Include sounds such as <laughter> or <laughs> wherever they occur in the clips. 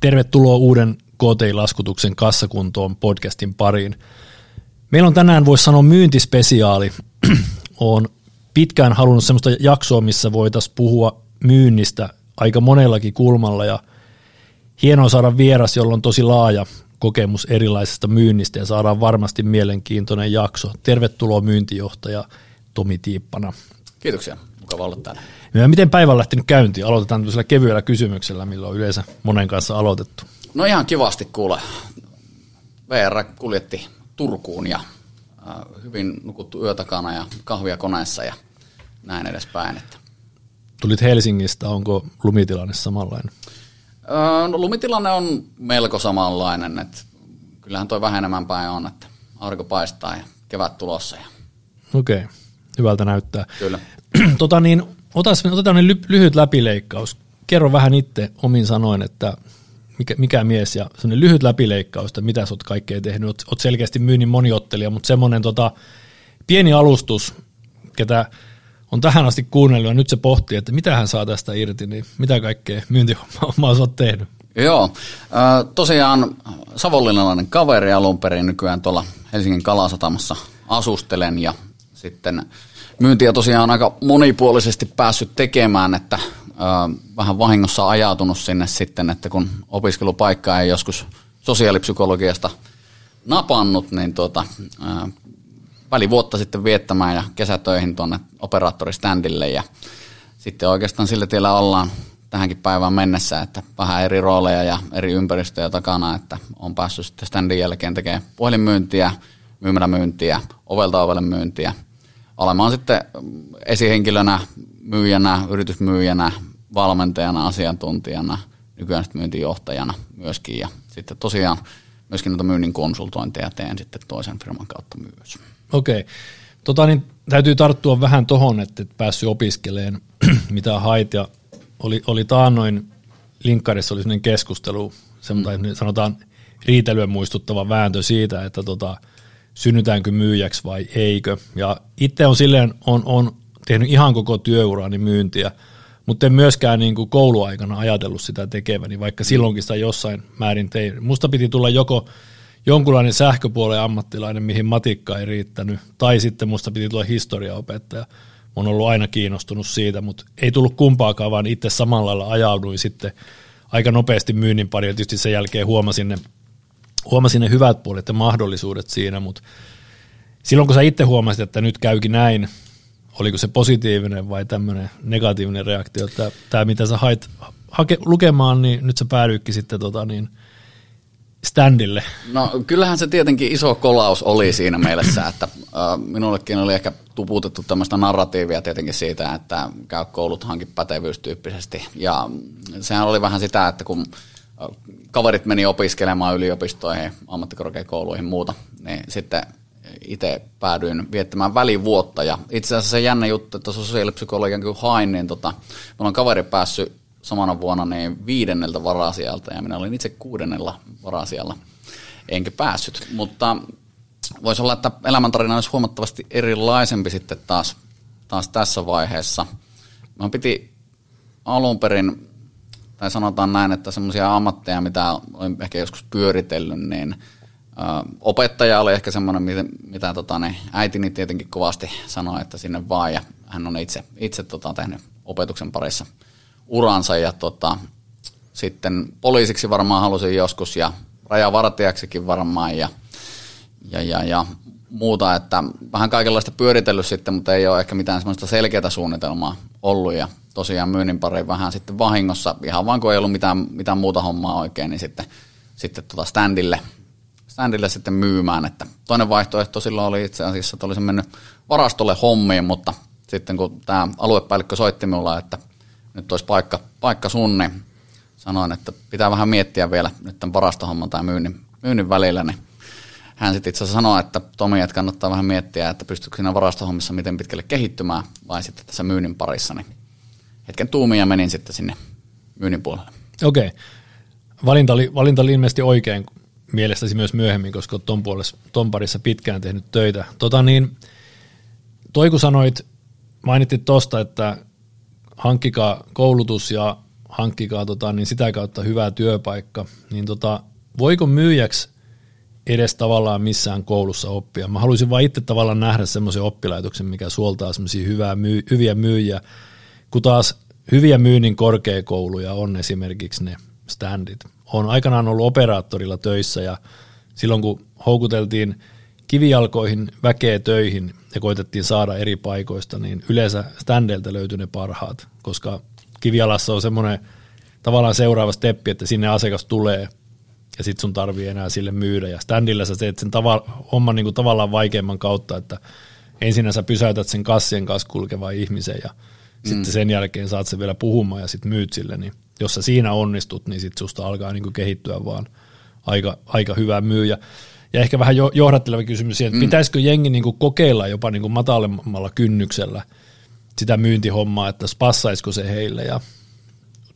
Tervetuloa uuden KTI-laskutuksen kassakuntoon podcastin pariin. Meillä on tänään, voisi sanoa, myyntispesiaali. <clears throat> Olen pitkään halunnut sellaista jaksoa, missä voitaisiin puhua myynnistä aika monellakin kulmalla ja hienoa saada vieras, jolla on tosi laaja kokemus erilaisesta myynnistä ja saadaan varmasti mielenkiintoinen jakso. Tervetuloa myyntijohtaja Tomi Tiippana. Kiitoksia, mukava olla täällä. Ja miten päivä on lähtenyt käyntiin? Aloitetaan tällaisella kevyellä kysymyksellä, millä on yleensä monen kanssa aloitettu. No ihan kivasti kuule. VR kuljetti Turkuun ja hyvin nukuttu yötakana ja kahvia koneessa ja näin edespäin. Että. Tulit Helsingistä, onko lumitilanne samanlainen? Öö, no, lumitilanne on melko samanlainen, että kyllähän toi vähenemään päin on, että aurinko paistaa ja kevät tulossa. Ja... Okei, okay. hyvältä näyttää. Kyllä. <clears throat> tota niin, otas, otetaan niin lyhyt läpileikkaus. Kerro vähän itse omin sanoin, että mikä, mikä mies ja semmoinen lyhyt läpileikkaus, että mitä sä oot kaikkea tehnyt. Oot, oot selkeästi myynnin moniottelija, mutta semmoinen tota, pieni alustus, ketä on tähän asti kuunnellut ja nyt se pohtii, että mitä hän saa tästä irti, niin mitä kaikkea myyntihommaa sä oot tehnyt? Joo, tosiaan savonlinnalainen kaveri alun perin nykyään tuolla Helsingin Kalasatamassa asustelen ja sitten myyntiä tosiaan aika monipuolisesti päässyt tekemään, että vähän vahingossa ajautunut sinne sitten, että kun opiskelupaikka ei joskus sosiaalipsykologiasta napannut, niin tuota, väli vuotta sitten viettämään ja kesätöihin tuonne operaattoristandille ja sitten oikeastaan sillä tiellä ollaan tähänkin päivään mennessä, että vähän eri rooleja ja eri ympäristöjä takana, että on päässyt sitten standin jälkeen tekemään puhelinmyyntiä, myymälämyyntiä, ovelta ovelle myyntiä, olemaan sitten esihenkilönä, myyjänä, yritysmyyjänä, valmentajana, asiantuntijana, nykyään sitten myyntijohtajana myöskin ja sitten tosiaan myöskin noita myynnin konsultointeja teen sitten toisen firman kautta myös. Okei. Tota, niin täytyy tarttua vähän tohon, että et päässyt opiskeleen, <clears throat> mitä hait. Ja oli, oli taannoin linkkarissa oli sellainen keskustelu, mm. sanotaan riitelyä muistuttava vääntö siitä, että tota, synnytäänkö myyjäksi vai eikö. Ja itse on silleen, on, on tehnyt ihan koko työurani myyntiä, mutta en myöskään niin kuin kouluaikana ajatellut sitä tekeväni, vaikka silloinkin sitä jossain määrin tein. Musta piti tulla joko jonkunlainen sähköpuolen ammattilainen, mihin matikka ei riittänyt, tai sitten musta piti tulla historiaopettaja. Mä oon ollut aina kiinnostunut siitä, mutta ei tullut kumpaakaan, vaan itse samalla lailla ajauduin sitten aika nopeasti myynnin pari, ja tietysti sen jälkeen huomasin ne, huomasin ne hyvät puolet ja mahdollisuudet siinä, mutta silloin kun sä itse huomasit, että nyt käykin näin, oliko se positiivinen vai tämmöinen negatiivinen reaktio, että tämä mitä sä hait hake, lukemaan, niin nyt sä päädyikki sitten tota, niin – standille? No kyllähän se tietenkin iso kolaus oli siinä mielessä, että äh, minullekin oli ehkä tuputettu tämmöistä narratiivia tietenkin siitä, että käy koulut hankin pätevyystyyppisesti. Ja sehän oli vähän sitä, että kun kaverit meni opiskelemaan yliopistoihin, ammattikorkeakouluihin ja muuta, niin sitten itse päädyin viettämään välivuotta. Ja itse asiassa se jännä juttu, että sosiaalipsykologian kun hain, niin tota, mulla on kaveri päässyt samana vuonna niin viidenneltä varasijalta ja minä olin itse kuudennella varasijalla, enkä päässyt. Mutta voisi olla, että elämäntarina olisi huomattavasti erilaisempi sitten taas, taas tässä vaiheessa. Mä piti alun perin, tai sanotaan näin, että semmoisia ammatteja, mitä olen ehkä joskus pyöritellyt, niin opettaja oli ehkä semmoinen, mitä, mitä tota, ne, äitini tietenkin kovasti sanoi, että sinne vaan, ja hän on itse, itse tota, tehnyt opetuksen parissa – uransa ja tota, sitten poliisiksi varmaan halusin joskus ja rajavartijaksikin varmaan ja, ja, ja, ja muuta, että vähän kaikenlaista pyöritellyt sitten, mutta ei ole ehkä mitään semmoista selkeää suunnitelmaa ollut ja tosiaan myynnin pari vähän sitten vahingossa, ihan vaan kun ei ollut mitään, mitään muuta hommaa oikein, niin sitten, sitten tota standille, standille sitten myymään, että toinen vaihtoehto silloin oli itse asiassa, että olisin mennyt varastolle hommiin, mutta sitten kun tämä aluepäällikkö soitti minulla, että nyt olisi paikka, paikka sun, niin sanoin, että pitää vähän miettiä vielä nyt tämän varastohomman tai myynnin, myynnin välillä, niin hän sitten itse asiassa sanoi, että Tomi, että kannattaa vähän miettiä, että pystyykö siinä varastohommissa miten pitkälle kehittymään vai sitten tässä myynnin parissa, niin hetken tuumia menin sitten sinne myynnin puolelle. Okei. Okay. Valinta oli, valinta oli ilmeisesti oikein mielestäsi myös myöhemmin, koska ton, puolessa, ton parissa pitkään tehnyt töitä. Tota niin, toi kun sanoit, mainittit tuosta, että hankkikaa koulutus ja hankkikaa tota, niin sitä kautta hyvä työpaikka, niin tota, voiko myyjäksi edes tavallaan missään koulussa oppia? Mä haluaisin vaan itse tavallaan nähdä semmoisen oppilaitoksen, mikä suoltaa semmoisia myy- hyviä myyjiä, kun taas hyviä myynnin korkeakouluja on esimerkiksi ne standit. Olen aikanaan ollut operaattorilla töissä ja silloin kun houkuteltiin kivijalkoihin väkeä töihin ja koitettiin saada eri paikoista, niin yleensä standeilta löytyi ne parhaat, koska kivialassa on semmoinen tavallaan seuraava steppi, että sinne asiakas tulee ja sitten sun tarvii enää sille myydä. Ja standilla sä teet sen tava, homman niin kuin tavallaan vaikeamman kautta, että ensin sä pysäytät sen kassien kanssa kulkevan ihmisen ja mm. sitten sen jälkeen saat sen vielä puhumaan ja sitten myyt sille, niin jos sä siinä onnistut, niin sitten susta alkaa niin kuin kehittyä vaan aika, aika hyvä myyjä. Ja ehkä vähän johdatteleva kysymys siihen, että mm. pitäisikö jengi niin kuin kokeilla jopa niin kuin matalemmalla kynnyksellä sitä myyntihommaa, että spassaisiko se heille ja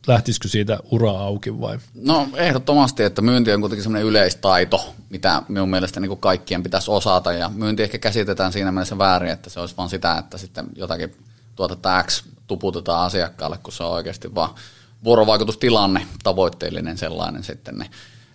lähtisikö siitä ura auki vai? No ehdottomasti, että myynti on kuitenkin semmoinen yleistaito, mitä minun mielestä niin kuin kaikkien pitäisi osata ja myynti ehkä käsitetään siinä mielessä väärin, että se olisi vain sitä, että sitten jotakin tuotetta X tuputetaan asiakkaalle, kun se on oikeasti vaan vuorovaikutustilanne, tavoitteellinen sellainen sitten, niin,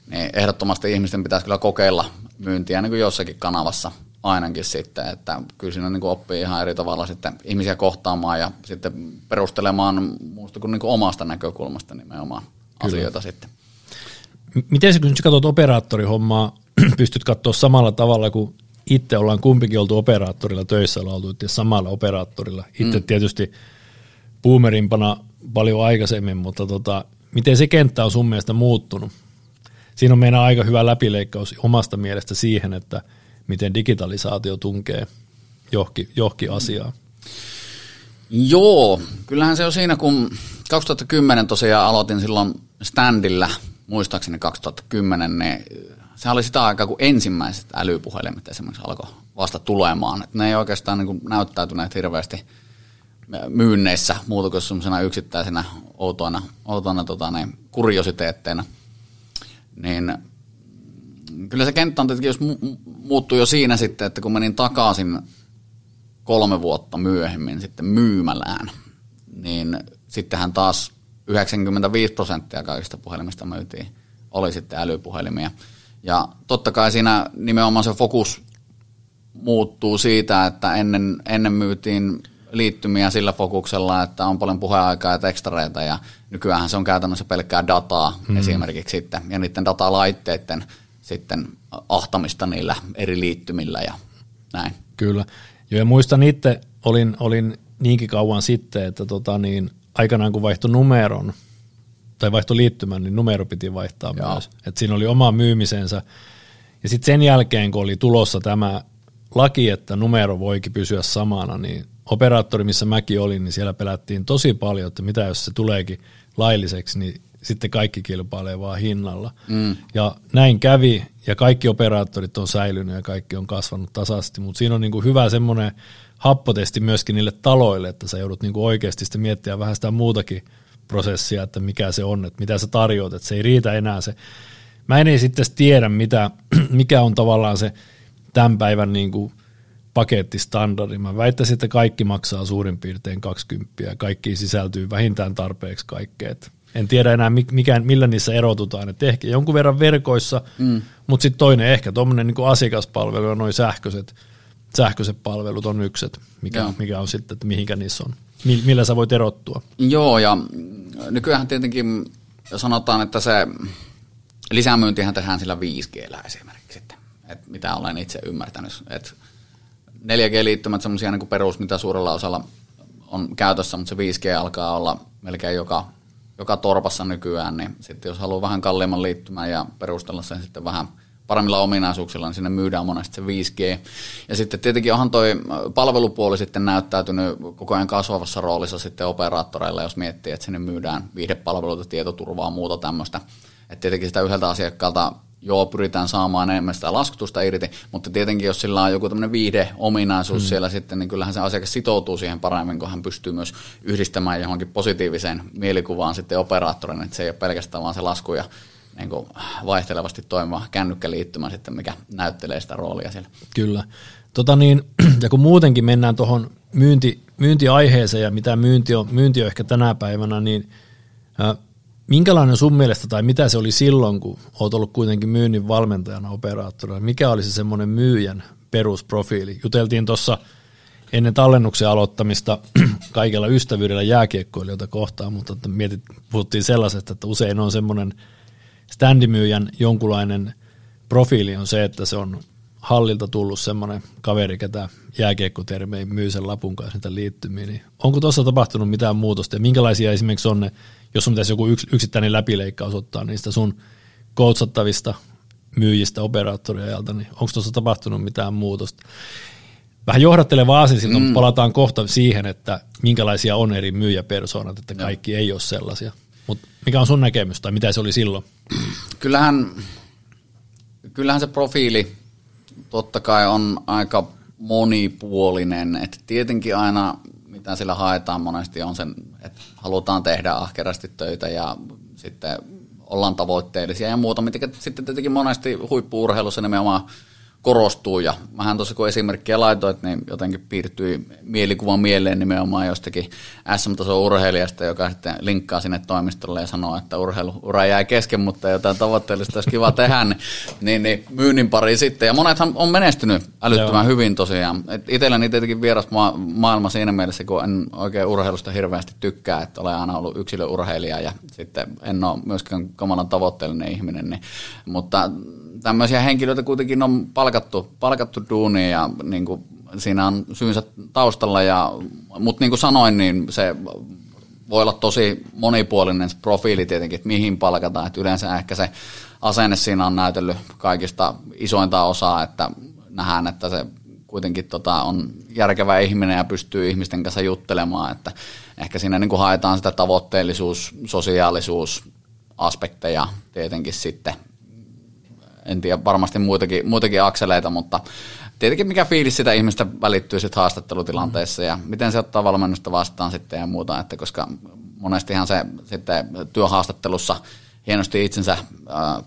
niin ehdottomasti ihmisten pitäisi kyllä kokeilla myyntiä niin kuin jossakin kanavassa ainakin sitten, että kyllä siinä niin kuin oppii ihan eri tavalla sitten ihmisiä kohtaamaan ja sitten perustelemaan muusta kuin, niin kuin omasta näkökulmasta nimenomaan kyllä. asioita sitten. Miten se, kun sä katsot operaattorihommaa, <clears throat> pystyt katsoa samalla tavalla kuin itse ollaan kumpikin oltu operaattorilla töissä, ollaan oltu samalla operaattorilla. Itse mm. tietysti boomerimpana paljon aikaisemmin, mutta tota, miten se kenttä on sun mielestä muuttunut? Siinä on meidän aika hyvä läpileikkaus omasta mielestä siihen, että miten digitalisaatio tunkee johonkin, johonkin asiaan. Joo, kyllähän se on siinä, kun 2010 tosiaan aloitin silloin standilla, muistaakseni 2010, niin se oli sitä aikaa, kun ensimmäiset älypuhelimet esimerkiksi alkoi vasta tulemaan. Et ne ei oikeastaan niin näyttäytyneet hirveästi myynneissä muuta kuin sellaisena yksittäisenä outoina, outoina tota, ne, kuriositeetteina. Niin kyllä se kenttä on tietenkin, jos mu- muuttui jo siinä sitten, että kun menin takaisin kolme vuotta myöhemmin sitten myymälään, niin sittenhän taas 95 prosenttia kaikista puhelimista myytiin, oli sitten älypuhelimia. Ja totta kai siinä nimenomaan se fokus muuttuu siitä, että ennen, ennen myytiin liittymiä sillä fokuksella, että on paljon puheaikaa ja tekstareita ja nykyään se on käytännössä pelkkää dataa mm. esimerkiksi sitten ja niiden datalaitteiden sitten ahtamista niillä eri liittymillä ja näin. Kyllä. Joo, ja muistan itse, olin, olin niinkin kauan sitten, että tota niin, aikanaan kun vaihtoi numeron, tai vaihtoi liittymän, niin numero piti vaihtaa Joo. myös. Et siinä oli oma myymisensä. Ja sitten sen jälkeen, kun oli tulossa tämä laki, että numero voikin pysyä samana, niin operaattori, missä mäkin olin, niin siellä pelättiin tosi paljon, että mitä jos se tuleekin lailliseksi, niin sitten kaikki kilpailee vaan hinnalla. Mm. Ja näin kävi, ja kaikki operaattorit on säilynyt ja kaikki on kasvanut tasaisesti, mutta siinä on niin kuin hyvä semmoinen happotesti myöskin niille taloille, että sä joudut niin kuin oikeasti sitten miettiä vähän sitä muutakin prosessia, että mikä se on, että mitä sä tarjoat, että se ei riitä enää se. Mä en sitten tiedä, mitä, <clears throat> mikä on tavallaan se tämän päivän niin kuin pakettistandardi. Mä väittäisin, että kaikki maksaa suurin piirtein 20 ja kaikki sisältyy vähintään tarpeeksi kaikkea. En tiedä enää, mikä, millä niissä erotutaan. että ehkä jonkun verran verkoissa, mm. mutta sitten toinen ehkä tuommoinen niin asiakaspalvelu ja noin sähköiset, sähköiset palvelut on ykset, mikä, mikä on sitten, että mihinkä niissä on. Millä sä voit erottua? Joo, ja nykyään tietenkin sanotaan, että se lisämyyntihän tehdään sillä 5G esimerkiksi, että, että mitä olen itse ymmärtänyt. Että 4G-liittymät semmoisia niin perus, mitä suurella osalla on käytössä, mutta se 5G alkaa olla melkein joka joka torpassa nykyään, niin sitten jos haluaa vähän kalliimman liittymän ja perustella sen sitten vähän paremmilla ominaisuuksilla, niin sinne myydään monesti se 5G. Ja sitten tietenkin onhan toi palvelupuoli sitten näyttäytynyt koko ajan kasvavassa roolissa sitten operaattoreilla, jos miettii, että sinne myydään viihdepalveluita, tietoturvaa, muuta tämmöistä. Että tietenkin sitä yhdeltä asiakkaalta joo, pyritään saamaan enemmän sitä laskutusta irti, mutta tietenkin jos sillä on joku tämmöinen viihdeominaisuus hmm. siellä sitten, niin kyllähän se asiakas sitoutuu siihen paremmin, kun hän pystyy myös yhdistämään johonkin positiiviseen mielikuvaan sitten operaattorin, että se ei ole pelkästään vaan se lasku ja niin kuin vaihtelevasti toimiva kännykkäliittymä sitten, mikä näyttelee sitä roolia siellä. Kyllä. Tota niin, <clears throat> ja kun muutenkin mennään tuohon myynti, myyntiaiheeseen ja mitä myynti on, myynti on ehkä tänä päivänä, niin minkälainen sun mielestä tai mitä se oli silloin, kun oot ollut kuitenkin myynnin valmentajana operaattorina, mikä oli se semmoinen myyjän perusprofiili? Juteltiin tuossa ennen tallennuksen aloittamista <clears throat> kaikella ystävyydellä jääkiekkoilijoita kohtaan, mutta mietit, puhuttiin sellaisesta, että usein on semmoinen standimyyjän jonkunlainen profiili on se, että se on hallilta tullut semmoinen kaveri, ketä jääkiekkotermein myy sen lapun kanssa niitä liittymiä, niin onko tuossa tapahtunut mitään muutosta ja minkälaisia esimerkiksi on ne, jos on pitäisi joku yksittäinen läpileikkaus ottaa niistä sun coachattavista myyjistä operaattoriajalta, niin onko tuossa tapahtunut mitään muutosta? Vähän johdatteleva asia, mm. palataan kohta siihen, että minkälaisia on eri myyjäpersoonat, että kaikki no. ei ole sellaisia. Mutta mikä on sun näkemys tai mitä se oli silloin? Kyllähän, kyllähän se profiili totta kai on aika monipuolinen. että tietenkin aina, mitä sillä haetaan monesti, on sen, että halutaan tehdä ahkerasti töitä ja sitten ollaan tavoitteellisia ja muuta, mitä sitten tietenkin monesti huippuurheilussa nimenomaan korostuu. Ja mähän tuossa kun esimerkkiä laitoit, niin jotenkin piirtyi mielikuva mieleen nimenomaan jostakin SM-tason urheilijasta, joka sitten linkkaa sinne toimistolle ja sanoo, että urheiluura jää kesken, mutta jotain tavoitteellista olisi kiva tehdä, niin, niin, niin myynnin pari sitten. Ja monethan on menestynyt älyttömän Joo. hyvin tosiaan. Et itselläni tietenkin vieras ma- maailma siinä mielessä, kun en oikein urheilusta hirveästi tykkää, että olen aina ollut yksilöurheilija ja sitten en ole myöskään kamalan tavoitteellinen ihminen, niin, mutta tämmöisiä henkilöitä kuitenkin on palkattu, palkattu duuniin ja niin kuin, siinä on syynsä taustalla, ja, mutta niin kuin sanoin, niin se voi olla tosi monipuolinen profiili tietenkin, että mihin palkataan, että yleensä ehkä se asenne siinä on näytellyt kaikista isointa osaa, että nähdään, että se kuitenkin tota, on järkevä ihminen ja pystyy ihmisten kanssa juttelemaan, että ehkä siinä niin kuin haetaan sitä tavoitteellisuus, sosiaalisuus, aspekteja tietenkin sitten en tiedä, varmasti muitakin, muitakin akseleita, mutta tietenkin mikä fiilis sitä ihmistä välittyy sitten haastattelutilanteessa ja miten se ottaa valmennusta vastaan sitten ja muuta, että koska monestihan se sitten työhaastattelussa hienosti itsensä äh,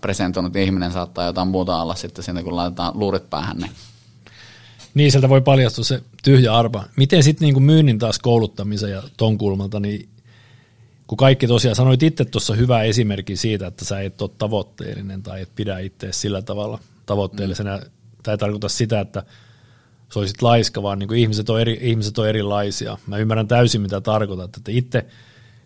presentoinut ihminen saattaa jotain muuta olla sitten siinä, kun laitetaan luurit päähän. Niin, niin sieltä voi paljastua se tyhjä arpa. Miten sitten niin myynnin taas kouluttamisen ja ton kulmalta, niin kun kaikki tosiaan sanoit itse tuossa hyvä esimerkki siitä, että sä et ole tavoitteellinen tai et pidä itse sillä tavalla tavoitteellisena. Mm. Tämä ei tarkoita sitä, että sä olisit laiska, vaan niin kuin ihmiset, on eri, ihmiset on erilaisia. Mä ymmärrän täysin, mitä tarkoitat. Että itse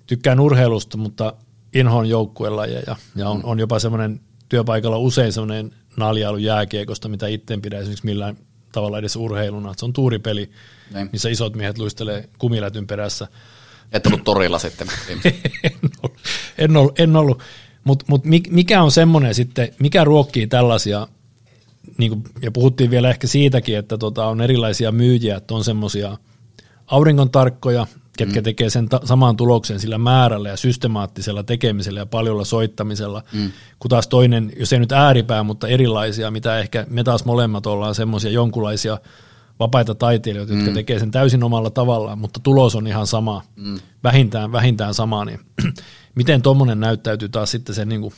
tykkään urheilusta, mutta inhoon joukkuelajeja ja, ja on, mm. on jopa semmoinen työpaikalla usein semmoinen naljailu jääkiekosta, mitä itse en pidä esimerkiksi millään tavalla edes urheiluna. Se on tuuripeli, Näin. missä isot miehet luistelee kumilätyn perässä – et ollut torilla sitten. <laughs> en ollut, en ollut, en ollut. mutta mut mikä on semmoinen sitten, mikä ruokkii tällaisia, niin kuin, ja puhuttiin vielä ehkä siitäkin, että tota, on erilaisia myyjiä, että on semmoisia auringon tarkkoja, ketkä mm. tekee sen ta- saman tuloksen sillä määrällä ja systemaattisella tekemisellä ja paljolla soittamisella, mm. kun taas toinen, jos ei nyt ääripää, mutta erilaisia, mitä ehkä me taas molemmat ollaan semmoisia jonkunlaisia – vapaita taiteilijoita, mm. jotka tekee sen täysin omalla tavallaan, mutta tulos on ihan sama, mm. vähintään, vähintään sama, niin <clears throat> miten tuommoinen näyttäytyy taas sitten sen niin kuin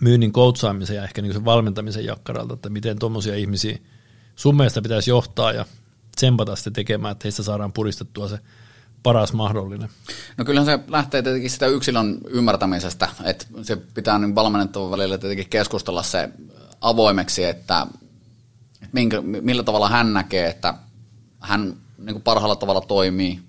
myynnin koutsaamisen ja ehkä niin sen valmentamisen jakkaralta, että miten tuommoisia ihmisiä sun mielestä pitäisi johtaa ja tsempata sitten tekemään, että heistä saadaan puristettua se paras mahdollinen? No kyllähän se lähtee tietenkin sitä yksilön ymmärtämisestä, että se pitää niin valmennettavan välillä tietenkin keskustella se avoimeksi, että minkä, millä tavalla hän näkee, että hän niin kuin parhaalla tavalla toimii,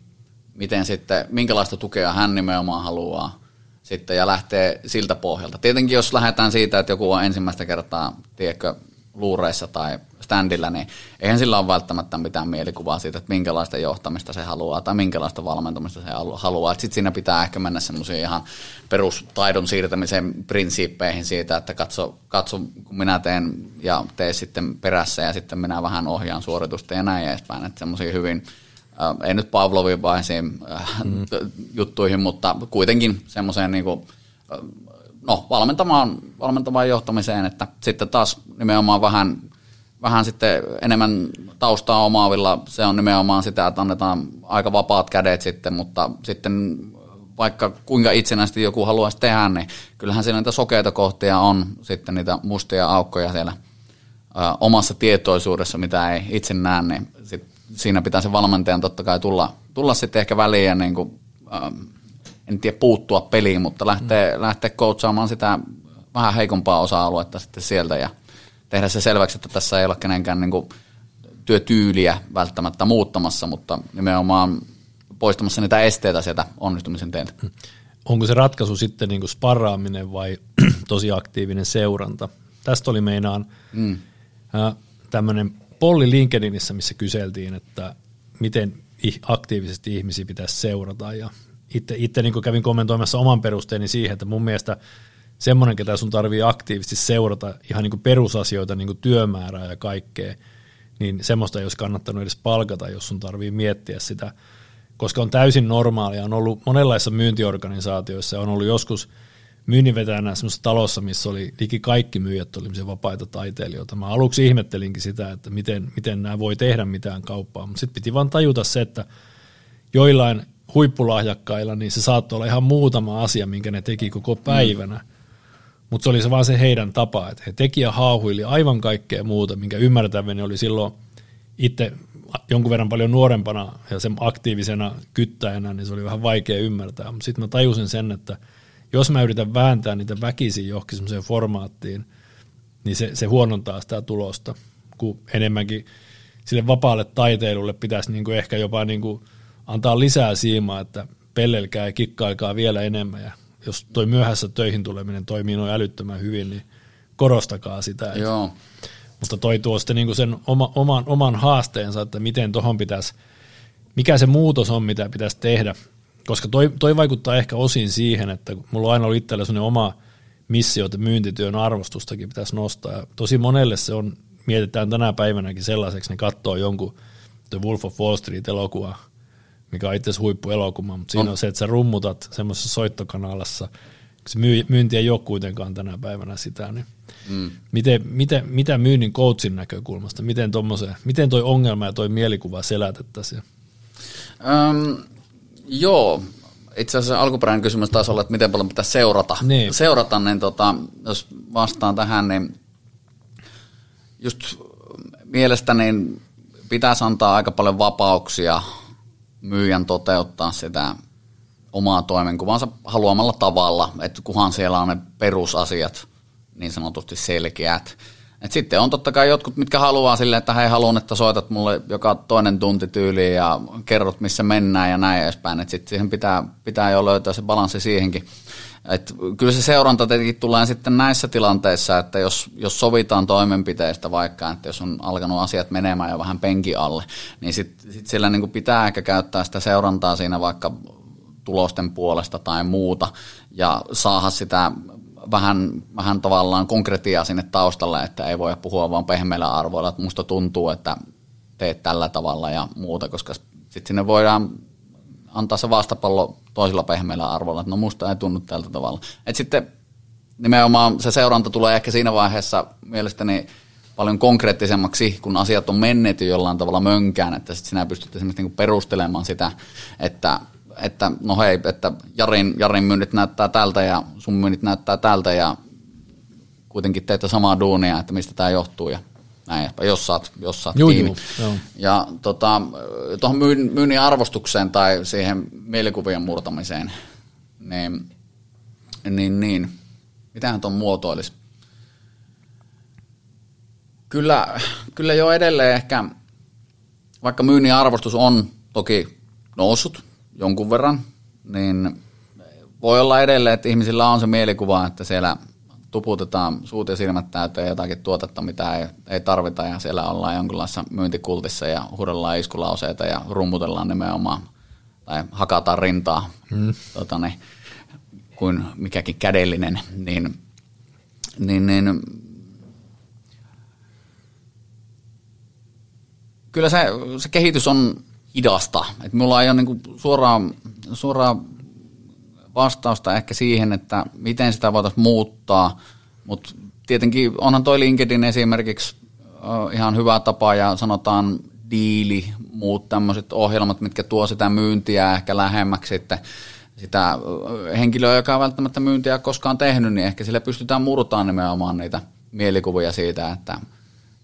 miten sitten, minkälaista tukea hän nimenomaan haluaa sitten ja lähtee siltä pohjalta. Tietenkin jos lähdetään siitä, että joku on ensimmäistä kertaa, tiedätkö, luureissa tai standilla, niin eihän sillä ole välttämättä mitään mielikuvaa siitä, että minkälaista johtamista se haluaa tai minkälaista valmentamista se haluaa. Sitten siinä pitää ehkä mennä semmoisiin ihan perustaidon siirtämisen prinsiippeihin siitä, että katso, katso kun minä teen ja tee sitten perässä ja sitten minä vähän ohjaan suoritusta ja näin edespäin. Että semmoisia hyvin, äh, ei nyt Pavlovin vaiheisiin äh, mm. juttuihin, mutta kuitenkin semmoiseen niin kuin, äh, no, valmentamaan, valmentamaan johtamiseen, että sitten taas nimenomaan vähän vähän sitten enemmän taustaa omaavilla se on nimenomaan sitä, että annetaan aika vapaat kädet sitten, mutta sitten vaikka kuinka itsenäisesti joku haluaisi tehdä, niin kyllähän siellä niitä sokeita kohtia on sitten niitä mustia aukkoja siellä ö, omassa tietoisuudessa, mitä ei itse näe, niin sit siinä pitää se valmentajan totta kai tulla, tulla sitten ehkä väliin ja niin kuin, ö, en tiedä puuttua peliin, mutta lähtee, mm. lähtee coachaamaan sitä vähän heikompaa osa-aluetta sitten sieltä ja tehdä se selväksi, että tässä ei ole kenenkään niin kuin työtyyliä välttämättä muuttamassa, mutta nimenomaan poistamassa niitä esteitä sieltä onnistumisen teiltä. Onko se ratkaisu sitten niin kuin sparraaminen vai <clears throat> tosi aktiivinen seuranta? Tästä oli meinaan mm. tämmöinen polli LinkedInissä, missä kyseltiin, että miten aktiivisesti ihmisiä pitäisi seurata ja itse, itse niin kävin kommentoimassa oman perusteeni siihen, että mun mielestä semmoinen, ketä sun tarvii aktiivisesti seurata ihan niin kuin perusasioita, niin kuin työmäärää ja kaikkea, niin semmoista ei olisi kannattanut edes palkata, jos sun tarvii miettiä sitä, koska on täysin normaalia, on ollut monenlaisissa myyntiorganisaatioissa, on ollut joskus myynninvetäjänä semmoisessa talossa, missä oli liki kaikki myyjät oli vapaita taiteilijoita. Mä aluksi ihmettelinkin sitä, että miten, miten nämä voi tehdä mitään kauppaa, mutta sitten piti vaan tajuta se, että joillain huippulahjakkailla, niin se saattoi olla ihan muutama asia, minkä ne teki koko päivänä. Mm. Mutta se oli se vaan se heidän tapa, että he teki ja haahuili aivan kaikkea muuta, minkä ymmärtäväni oli silloin itse jonkun verran paljon nuorempana ja sen aktiivisena kyttäjänä, niin se oli vähän vaikea ymmärtää. Mutta sitten mä tajusin sen, että jos mä yritän vääntää niitä väkisin johonkin semmoiseen formaattiin, niin se, se huonontaa sitä tulosta, kun enemmänkin sille vapaalle taiteilulle pitäisi niinku ehkä jopa niinku antaa lisää siimaa, että pellelkää ja kikkailkaa vielä enemmän ja jos toi myöhässä töihin tuleminen toimii noin älyttömän hyvin, niin korostakaa sitä. Joo. Mutta toi tuo sitten niin sen oma, oman, oman haasteensa, että miten tuohon pitäisi, mikä se muutos on, mitä pitäisi tehdä. Koska toi, toi vaikuttaa ehkä osin siihen, että mulla on aina ollut itsellä sellainen oma missio, että myyntityön arvostustakin pitäisi nostaa. Ja tosi monelle se on, mietitään tänä päivänäkin sellaiseksi, ne katsoo jonkun The Wolf of Wall Street-elokuva, mikä on itse asiassa huippuelokuva, mutta siinä on, on se, että sä rummutat semmoisessa soittokanalassa, se myynti ei ole kuitenkaan tänä päivänä sitä, niin mm. miten, miten, mitä myynnin coachin näkökulmasta, miten, miten toi ongelma ja toi mielikuva selätettäisiin? Öm, joo, itse asiassa alkuperäinen kysymys taisi olla, että miten paljon pitäisi seurata. Niin. Seurata, niin tota, jos vastaan tähän, niin just mielestäni pitäisi antaa aika paljon vapauksia myyjän toteuttaa sitä omaa toimenkuvansa haluamalla tavalla, että kuhan siellä on ne perusasiat niin sanotusti selkeät. Et sitten on totta kai jotkut, mitkä haluaa silleen, että hei haluan, että soitat mulle joka toinen tunti tyyliin ja kerrot missä mennään ja näin edespäin. Sitten siihen pitää, pitää jo löytää se balanssi siihenkin. Et kyllä se seuranta tietenkin tulee sitten näissä tilanteissa, että jos, jos sovitaan toimenpiteistä vaikka, että jos on alkanut asiat menemään jo vähän penki alle, niin sitten sit sillä niin pitää ehkä käyttää sitä seurantaa siinä vaikka tulosten puolesta tai muuta ja saada sitä vähän, vähän tavallaan konkretiaa sinne taustalle, että ei voi puhua vaan pehmeillä arvoilla, että musta tuntuu, että teet tällä tavalla ja muuta, koska sitten sinne voidaan antaa se vastapallo toisilla pehmeillä arvoilla, että no musta ei tunnu tältä tavalla. Et sitten nimenomaan se seuranta tulee ehkä siinä vaiheessa mielestäni paljon konkreettisemmaksi, kun asiat on menneet jo jollain tavalla mönkään, että sitten sinä pystyt esimerkiksi niinku perustelemaan sitä, että, että no hei, että Jarin, Jarin myynnit näyttää tältä ja sun myynnit näyttää tältä ja kuitenkin teette samaa duunia, että mistä tämä johtuu ja näin, jos saat, jos saat juu, kiinni. Juu, ja tota, tuohon myynnin arvostukseen tai siihen mielikuvien murtamiseen, niin, niin, niin mitähän tuon muotoilisi? Kyllä, kyllä jo edelleen ehkä, vaikka myynnin arvostus on toki noussut jonkun verran, niin voi olla edelleen, että ihmisillä on se mielikuva, että siellä tuputetaan suut ja silmät täyteen jotakin tuotetta, mitä ei, ei tarvita ja siellä ollaan jonkinlaisessa myyntikultissa ja huudellaan iskulauseita ja rummutellaan nimenomaan tai hakataan rintaa mm. tota, niin, kuin mikäkin kädellinen, niin, niin, niin kyllä se, se kehitys on hidasta. Et mulla ei ole niinku suoraa, suoraa vastausta ehkä siihen, että miten sitä voitaisiin muuttaa, mutta tietenkin onhan toi LinkedIn esimerkiksi ihan hyvä tapa ja sanotaan diili, muut tämmöiset ohjelmat, mitkä tuo sitä myyntiä ehkä lähemmäksi sitten sitä henkilöä, joka on välttämättä myyntiä koskaan tehnyt, niin ehkä sille pystytään murtaan nimenomaan niitä mielikuvia siitä, että,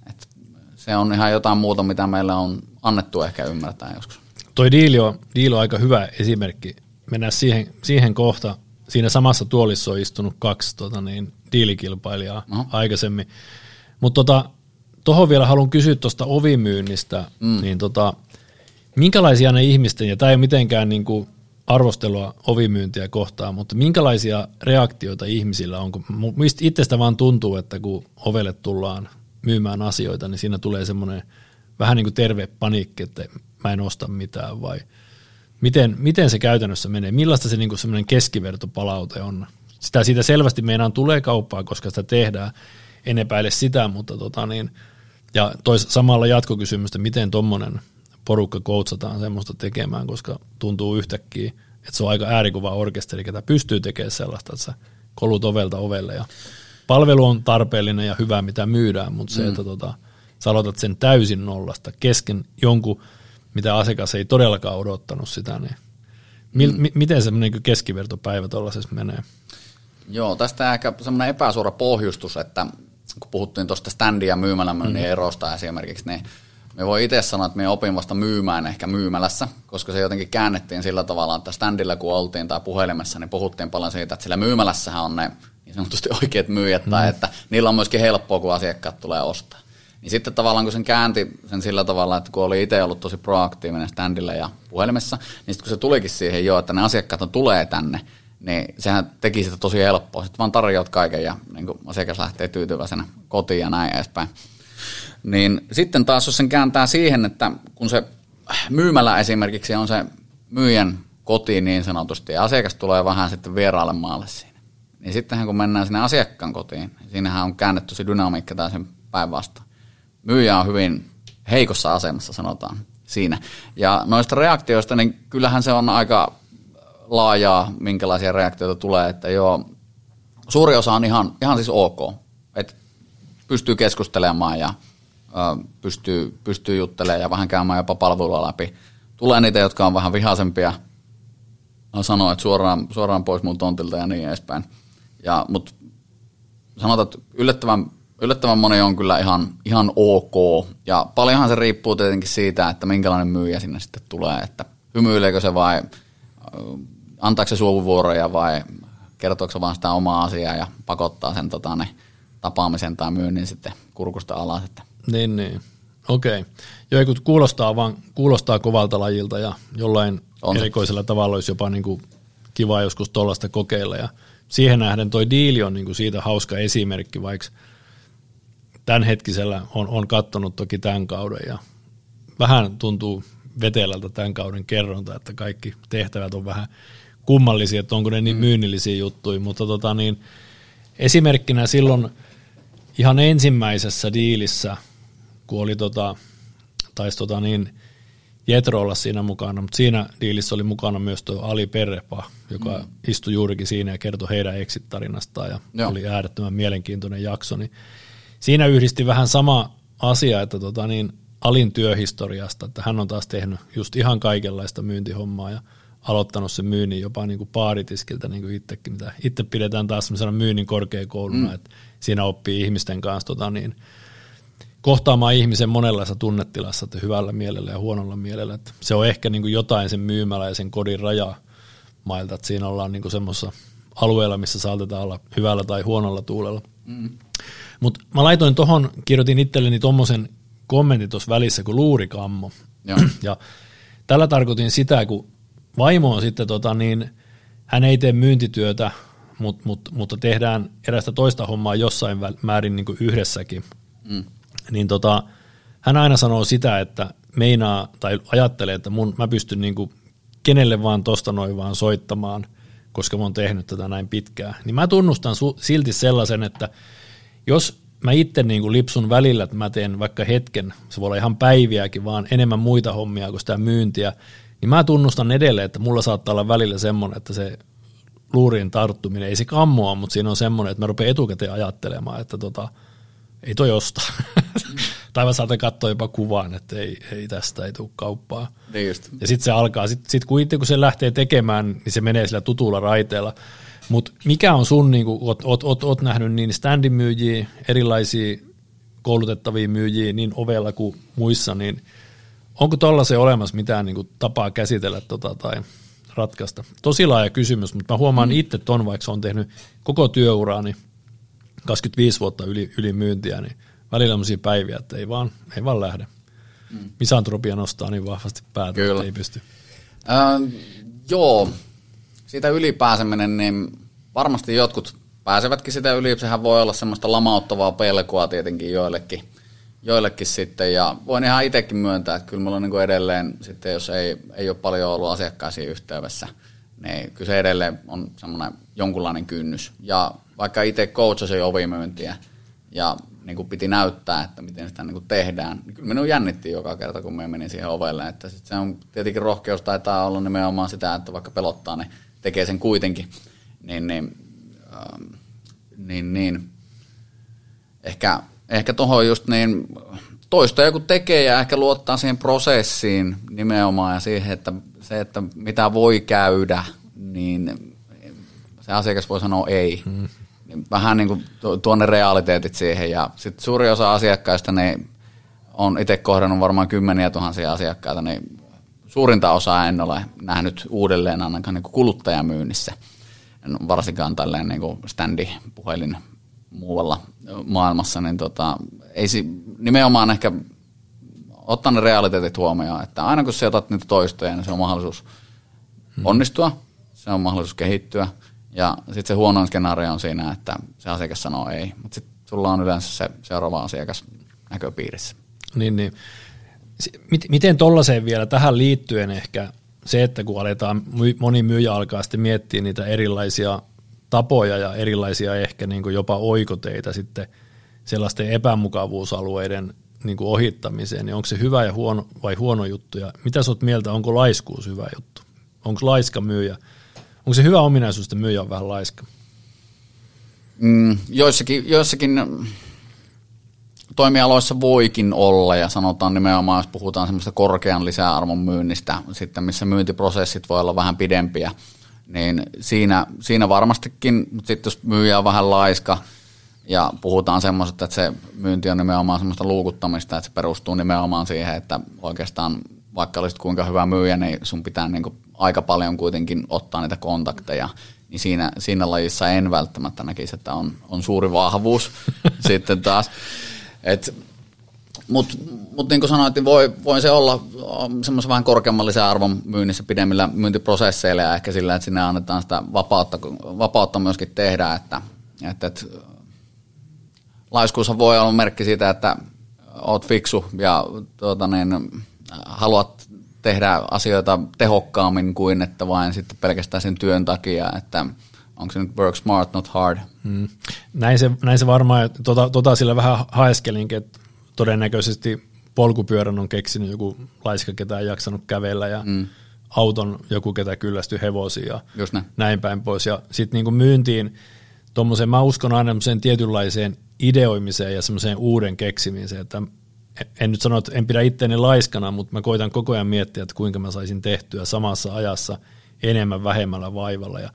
että se on ihan jotain muuta, mitä meillä on annettu ehkä ymmärtää joskus. Toi diili on, diili on aika hyvä esimerkki mennään siihen, siihen kohta. Siinä samassa tuolissa on istunut kaksi tota niin, diilikilpailijaa no. aikaisemmin. Mutta tota, tuohon vielä haluan kysyä tuosta ovimyynnistä, mm. niin tota, minkälaisia ne ihmisten, ja tämä ei ole mitenkään niin kuin arvostelua ovimyyntiä kohtaan, mutta minkälaisia reaktioita ihmisillä on, kun itsestä vaan tuntuu, että kun ovelle tullaan myymään asioita, niin siinä tulee semmoinen vähän niin kuin terve paniikki, että mä en osta mitään vai miten, miten se käytännössä menee, millaista se niin semmoinen keskivertopalaute on. Sitä siitä selvästi meinaan tulee kauppaa, koska sitä tehdään, en epäile sitä, mutta tota niin, ja tois, samalla jatkokysymystä, miten tuommoinen porukka koutsataan semmoista tekemään, koska tuntuu yhtäkkiä, että se on aika äärikuva orkesteri, ketä pystyy tekemään sellaista, että sä kolut ovelta ovelle ja palvelu on tarpeellinen ja hyvä, mitä myydään, mutta se, mm. että tota, sä aloitat sen täysin nollasta kesken jonkun, mitä asiakas ei todellakaan odottanut sitä, niin mi- mm. miten se niin keskivertopäivä tuollaisessa menee? Joo, tästä ehkä semmoinen epäsuora pohjustus, että kun puhuttiin tuosta standia ja myymälämyynnin mm. erosta esimerkiksi, niin me voi itse sanoa, että me opin vasta myymään ehkä myymälässä, koska se jotenkin käännettiin sillä tavalla, että standilla kun oltiin tai puhelimessa, niin puhuttiin paljon siitä, että sillä myymälässähän on ne niin sanotusti oikeat myyjät, mm. tai että niillä on myöskin helppoa, kun asiakkaat tulee ostaa. Niin sitten tavallaan kun sen käänti sen sillä tavalla, että kun oli itse ollut tosi proaktiivinen standilla ja puhelimessa, niin sitten kun se tulikin siihen jo, että ne asiakkaat tulee tänne, niin sehän teki sitä tosi helppoa. Sitten vaan tarjoat kaiken ja niin asiakas lähtee tyytyväisenä kotiin ja näin edespäin. Niin sitten taas jos sen kääntää siihen, että kun se myymällä esimerkiksi on se myyjän koti niin sanotusti ja asiakas tulee vähän sitten vieraalle maalle siinä. Niin sittenhän kun mennään sinne asiakkaan kotiin, niin siinähän on käännetty se dynamiikka tai sen päinvastoin. Myyjä on hyvin heikossa asemassa sanotaan siinä. Ja noista reaktioista, niin kyllähän se on aika laajaa, minkälaisia reaktioita tulee, että joo, suuri osa on ihan, ihan siis ok, että pystyy keskustelemaan ja pystyy, pystyy juttelemaan ja vähän käymään jopa palvelua läpi. Tulee niitä, jotka on vähän vihaisempia, no sanoo, että suoraan, suoraan pois mun tontilta ja niin edespäin. Ja, mutta sanotaan, että yllättävän, yllättävän moni on kyllä ihan, ihan ok. Ja paljonhan se riippuu tietenkin siitä, että minkälainen myyjä sinne sitten tulee, että hymyileekö se vai antaako se suovuvuoroja vai kertooko se vaan sitä omaa asiaa ja pakottaa sen tota, ne, tapaamisen tai myynnin sitten kurkusta alas. Että niin, niin. Okei. Okay. Joo, kuulostaa, vaan, kuulostaa kovalta lajilta ja jollain on. erikoisella tavalla olisi jopa niin kuin kiva joskus tuollaista kokeilla. Ja siihen nähden toi diili on niin kuin siitä hauska esimerkki, vaikka tämänhetkisellä on, on kattonut toki tämän kauden ja vähän tuntuu vetelältä tämän kauden kerronta, että kaikki tehtävät on vähän kummallisia, että onko ne niin mm. myynnillisiä juttuja, mutta tota niin, esimerkkinä silloin ihan ensimmäisessä diilissä – kun oli tota, taisi tota niin, Jetro olla siinä mukana, mutta siinä diilissä oli mukana myös tuo Ali Perrepa, joka mm. istui juurikin siinä ja kertoi heidän exit-tarinastaan ja Joo. oli äärettömän mielenkiintoinen jakso. Niin siinä yhdisti vähän sama asia, että tota niin, Alin työhistoriasta, että hän on taas tehnyt just ihan kaikenlaista myyntihommaa ja aloittanut sen myynnin jopa niin kuin paaritiskiltä niin kuin itsekin, mitä itse pidetään taas sellaisena myynnin korkeakouluna, mm. että siinä oppii ihmisten kanssa tota niin, kohtaamaan ihmisen monenlaisessa tunnetilassa, että hyvällä mielellä ja huonolla mielellä. Että se on ehkä niin kuin jotain sen myymälä ja sen kodin raja mailta, että siinä ollaan niin semmoisessa alueella, missä saatetaan olla hyvällä tai huonolla tuulella. Mm. Mutta mä laitoin tuohon, kirjoitin itselleni tuommoisen kommentin tuossa välissä kuin luurikammo. Ja. <clears throat> ja tällä tarkoitin sitä, kun vaimo on sitten tota niin, hän ei tee myyntityötä, mut, mut, mutta tehdään erästä toista hommaa jossain määrin niin kuin yhdessäkin. Mm niin tota, hän aina sanoo sitä, että meinaa tai ajattelee, että mun, mä pystyn niin kuin kenelle vaan tosta noin vaan soittamaan, koska mä oon tehnyt tätä näin pitkään. Niin mä tunnustan su- silti sellaisen, että jos mä itse niin kuin lipsun välillä, että mä teen vaikka hetken, se voi olla ihan päiviäkin, vaan enemmän muita hommia kuin sitä myyntiä, niin mä tunnustan edelleen, että mulla saattaa olla välillä semmoinen, että se luuriin tarttuminen, ei se kammoa, mutta siinä on semmoinen, että mä rupean etukäteen ajattelemaan, että tota, ei toi osta. Mm. <laughs> tai mä saatan katsoa jopa kuvaan, että ei, ei tästä ei tule kauppaa. Niin just. Ja sitten se alkaa, sitten sit kun itse kun se lähtee tekemään, niin se menee sillä tutulla raiteella. Mutta mikä on sun, niin kun oot, oot, oot, oot nähnyt niin standin myyjiä, erilaisia koulutettavia myyjiä niin ovella kuin muissa, niin onko se olemassa mitään niin tapaa käsitellä tota, tai ratkaista. Tosi laaja kysymys, mutta mä huomaan mm. itse ton, vaikka on tehnyt koko työuraani 25 vuotta yli, yli myyntiä, niin välillä on päiviä, että ei vaan, ei vaan lähde. Mm. Misantropia nostaa niin vahvasti päätä, Kyllä. että ei pysty. Ähm, joo, siitä ylipääseminen, niin varmasti jotkut pääsevätkin sitä yli. Sehän voi olla semmoista lamauttavaa pelkoa tietenkin joillekin, joillekin sitten. Ja voin ihan itsekin myöntää, että kyllä mulla on niin edelleen, sitten jos ei, ei ole paljon ollut asiakkaisiin yhteydessä, niin kyllä se edelleen on semmoinen jonkunlainen kynnys. Ja vaikka itse coachasin ovimyyntiä ja niin kuin piti näyttää, että miten sitä niin kuin tehdään, niin kyllä minun jännitti joka kerta, kun me menin siihen ovelle. Että sit se on tietenkin rohkeus taitaa olla nimenomaan sitä, että vaikka pelottaa, niin tekee sen kuitenkin. Niin, niin, ähm, niin, niin. ehkä, ehkä tuohon just niin toista joku tekee ja ehkä luottaa siihen prosessiin nimenomaan ja siihen, että se, että mitä voi käydä, niin se asiakas voi sanoa ei. Hmm vähän niin kuin tuonne realiteetit siihen. Ja sitten suuri osa asiakkaista, ne on itse kohdannut varmaan kymmeniä tuhansia asiakkaita, niin suurinta osaa en ole nähnyt uudelleen ainakaan niin kuluttajamyynnissä. En varsinkaan tälleen niin kuin standi puhelin muualla maailmassa, niin tota, ei si, nimenomaan ehkä ottaa ne realiteetit huomioon, että aina kun sä otat niitä toistoja, niin se on mahdollisuus hmm. onnistua, se on mahdollisuus kehittyä – ja sitten se huonoin skenaario on siinä, että se asiakas sanoo ei, mutta sitten sulla on yleensä se seuraava asiakas näköpiirissä. Niin, niin. Miten tollaiseen vielä tähän liittyen ehkä se, että kun aletaan, moni myyjä alkaa sitten miettiä niitä erilaisia tapoja ja erilaisia ehkä niin kuin jopa oikoteita sitten sellaisten epämukavuusalueiden niin kuin ohittamiseen, niin onko se hyvä ja huono vai huono juttu ja mitä sä oot mieltä, onko laiskuus hyvä juttu? Onko laiska myyjä Onko se hyvä ominaisuus, että myyjä on vähän laiska? Mm, joissakin, joissakin toimialoissa voikin olla, ja sanotaan nimenomaan, jos puhutaan semmoista korkean lisäarvon myynnistä, sitten missä myyntiprosessit voi olla vähän pidempiä, niin siinä, siinä varmastikin, mutta sitten jos myyjä on vähän laiska, ja puhutaan semmoista, että se myynti on nimenomaan semmoista luukuttamista, että se perustuu nimenomaan siihen, että oikeastaan vaikka olisit kuinka hyvä myyjä, niin sun pitää niin kuin aika paljon kuitenkin ottaa niitä kontakteja, niin siinä, siinä lajissa en välttämättä näkisi, että on, on suuri vahvuus <laughs> sitten taas. Mutta mut niin kuin sanoit, niin voi, voi se olla semmoisen vähän korkeamman arvon myynnissä pidemmillä myyntiprosesseilla ja ehkä sillä, että sinne annetaan sitä vapautta, vapautta myöskin tehdä, että, että, että laiskuushan voi olla merkki siitä, että oot fiksu ja tuota niin, haluat tehdä asioita tehokkaammin kuin että vain sitten pelkästään sen työn takia, että onko se nyt work smart, not hard. Hmm. Näin, se, näin se varmaan, tota, tota sillä vähän haeskelinkin, että todennäköisesti polkupyörän on keksinyt joku laiska, ketä ei jaksanut kävellä ja hmm. auton joku, ketä kyllästyi hevosiin ja Just näin. näin päin pois. Ja sitten niin myyntiin, tuommoiseen, mä uskon aina tietynlaiseen ideoimiseen ja semmoiseen uuden keksimiseen, että en nyt sano, että en pidä itteeni laiskana, mutta mä koitan koko ajan miettiä, että kuinka mä saisin tehtyä samassa ajassa enemmän vähemmällä vaivalla. Ja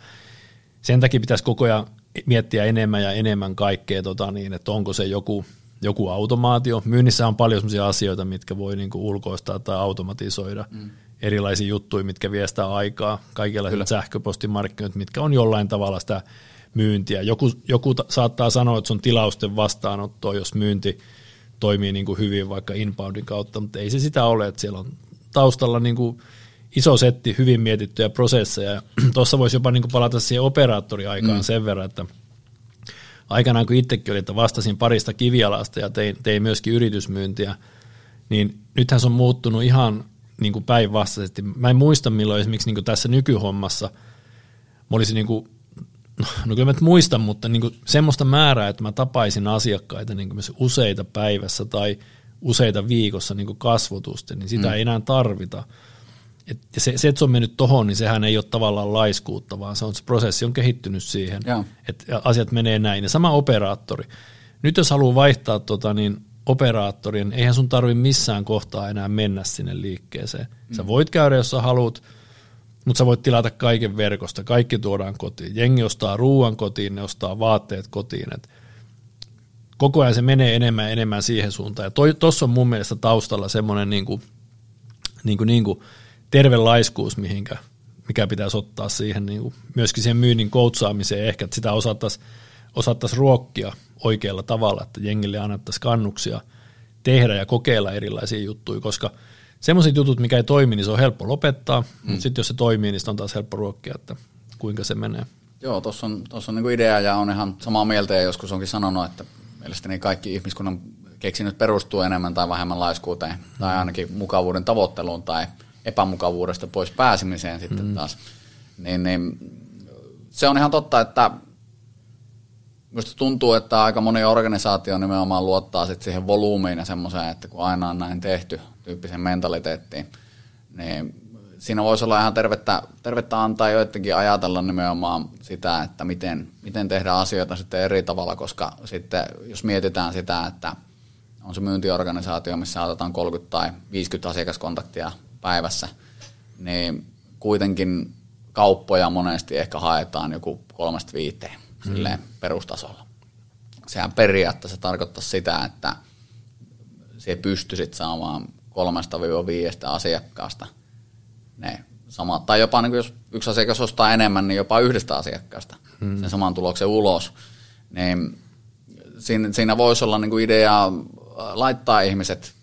sen takia pitäisi koko ajan miettiä enemmän ja enemmän kaikkea, tota, niin, että onko se joku, joku automaatio. Myynnissä on paljon sellaisia asioita, mitkä voi niinku ulkoistaa tai automatisoida. Mm. Erilaisia juttuja, mitkä viestää aikaa. Kaikenlaiset sähköpostimarkkinoit, mitkä on jollain tavalla sitä myyntiä. Joku, joku saattaa sanoa, että se on tilausten vastaanottoa, jos myynti – toimii niin kuin hyvin vaikka inboundin kautta, mutta ei se sitä ole, että siellä on taustalla niin kuin iso setti hyvin mietittyjä prosesseja. Tuossa <clears throat> voisi jopa niin kuin palata siihen operaattoriaikaan mm. sen verran, että aikanaan kun itsekin oli, että vastasin parista kivialasta ja tein, tein myöskin yritysmyyntiä, niin nythän se on muuttunut ihan niin kuin päinvastaisesti. Mä en muista milloin esimerkiksi niin kuin tässä nykyhommassa mä olisin niin kuin No, no kyllä mä et muistan, mutta niin semmoista määrää, että mä tapaisin asiakkaita niin kuin useita päivässä tai useita viikossa niin kasvotusten, niin sitä mm. ei enää tarvita. Et se, se, että se on mennyt tohon, niin sehän ei ole tavallaan laiskuutta, vaan se, on, se prosessi on kehittynyt siihen, että asiat menee näin. Ja sama operaattori. Nyt jos haluaa vaihtaa tota, niin operaattorin, eihän sun tarvi missään kohtaa enää mennä sinne liikkeeseen. Sä mm. voit käydä, jos sä haluat, mutta sä voit tilata kaiken verkosta, kaikki tuodaan kotiin. Jengi ostaa ruoan kotiin, ne ostaa vaatteet kotiin. Et koko ajan se menee enemmän ja enemmän siihen suuntaan. Ja tuossa on mun mielestä taustalla semmoinen niinku, niinku, niinku terve laiskuus, mihinkä, mikä pitäisi ottaa siihen niin kuin, myöskin siihen myynnin koutsaamiseen, ehkä että sitä osattaisiin osattais ruokkia oikealla tavalla, että jengille annettaisiin kannuksia tehdä ja kokeilla erilaisia juttuja, koska semmoiset jutut, mikä ei toimi, niin se on helppo lopettaa, mm. mutta sitten jos se toimii, niin sitä on taas helppo ruokkia, että kuinka se menee. Joo, tuossa on, tossa on niinku idea ja on ihan samaa mieltä ja joskus onkin sanonut, että mielestäni kaikki ihmiskunnan keksinyt perustuu enemmän tai vähemmän laiskuuteen mm. tai ainakin mukavuuden tavoitteluun tai epämukavuudesta pois pääsemiseen sitten mm. taas. Niin, niin, se on ihan totta, että Minusta tuntuu, että aika moni organisaatio nimenomaan luottaa sit siihen volyymiin ja semmoiseen, että kun aina on näin tehty tyyppisen mentaliteettiin, niin siinä voisi olla ihan tervettä, tervettä antaa joidenkin ajatella nimenomaan sitä, että miten, miten tehdä asioita sitten eri tavalla, koska sitten jos mietitään sitä, että on se myyntiorganisaatio, missä otetaan 30 tai 50 asiakaskontaktia päivässä, niin kuitenkin kauppoja monesti ehkä haetaan joku kolmesta viiteen mm. perustasolla. Sehän periaatteessa tarkoittaa sitä, että se pystyisit saamaan kolmesta viidestä asiakkaasta ne samat, tai jopa niin jos yksi asiakas ostaa enemmän, niin jopa yhdestä asiakkaasta mm. sen saman tuloksen ulos. Niin siinä, siinä voisi olla niin kuin idea laittaa ihmiset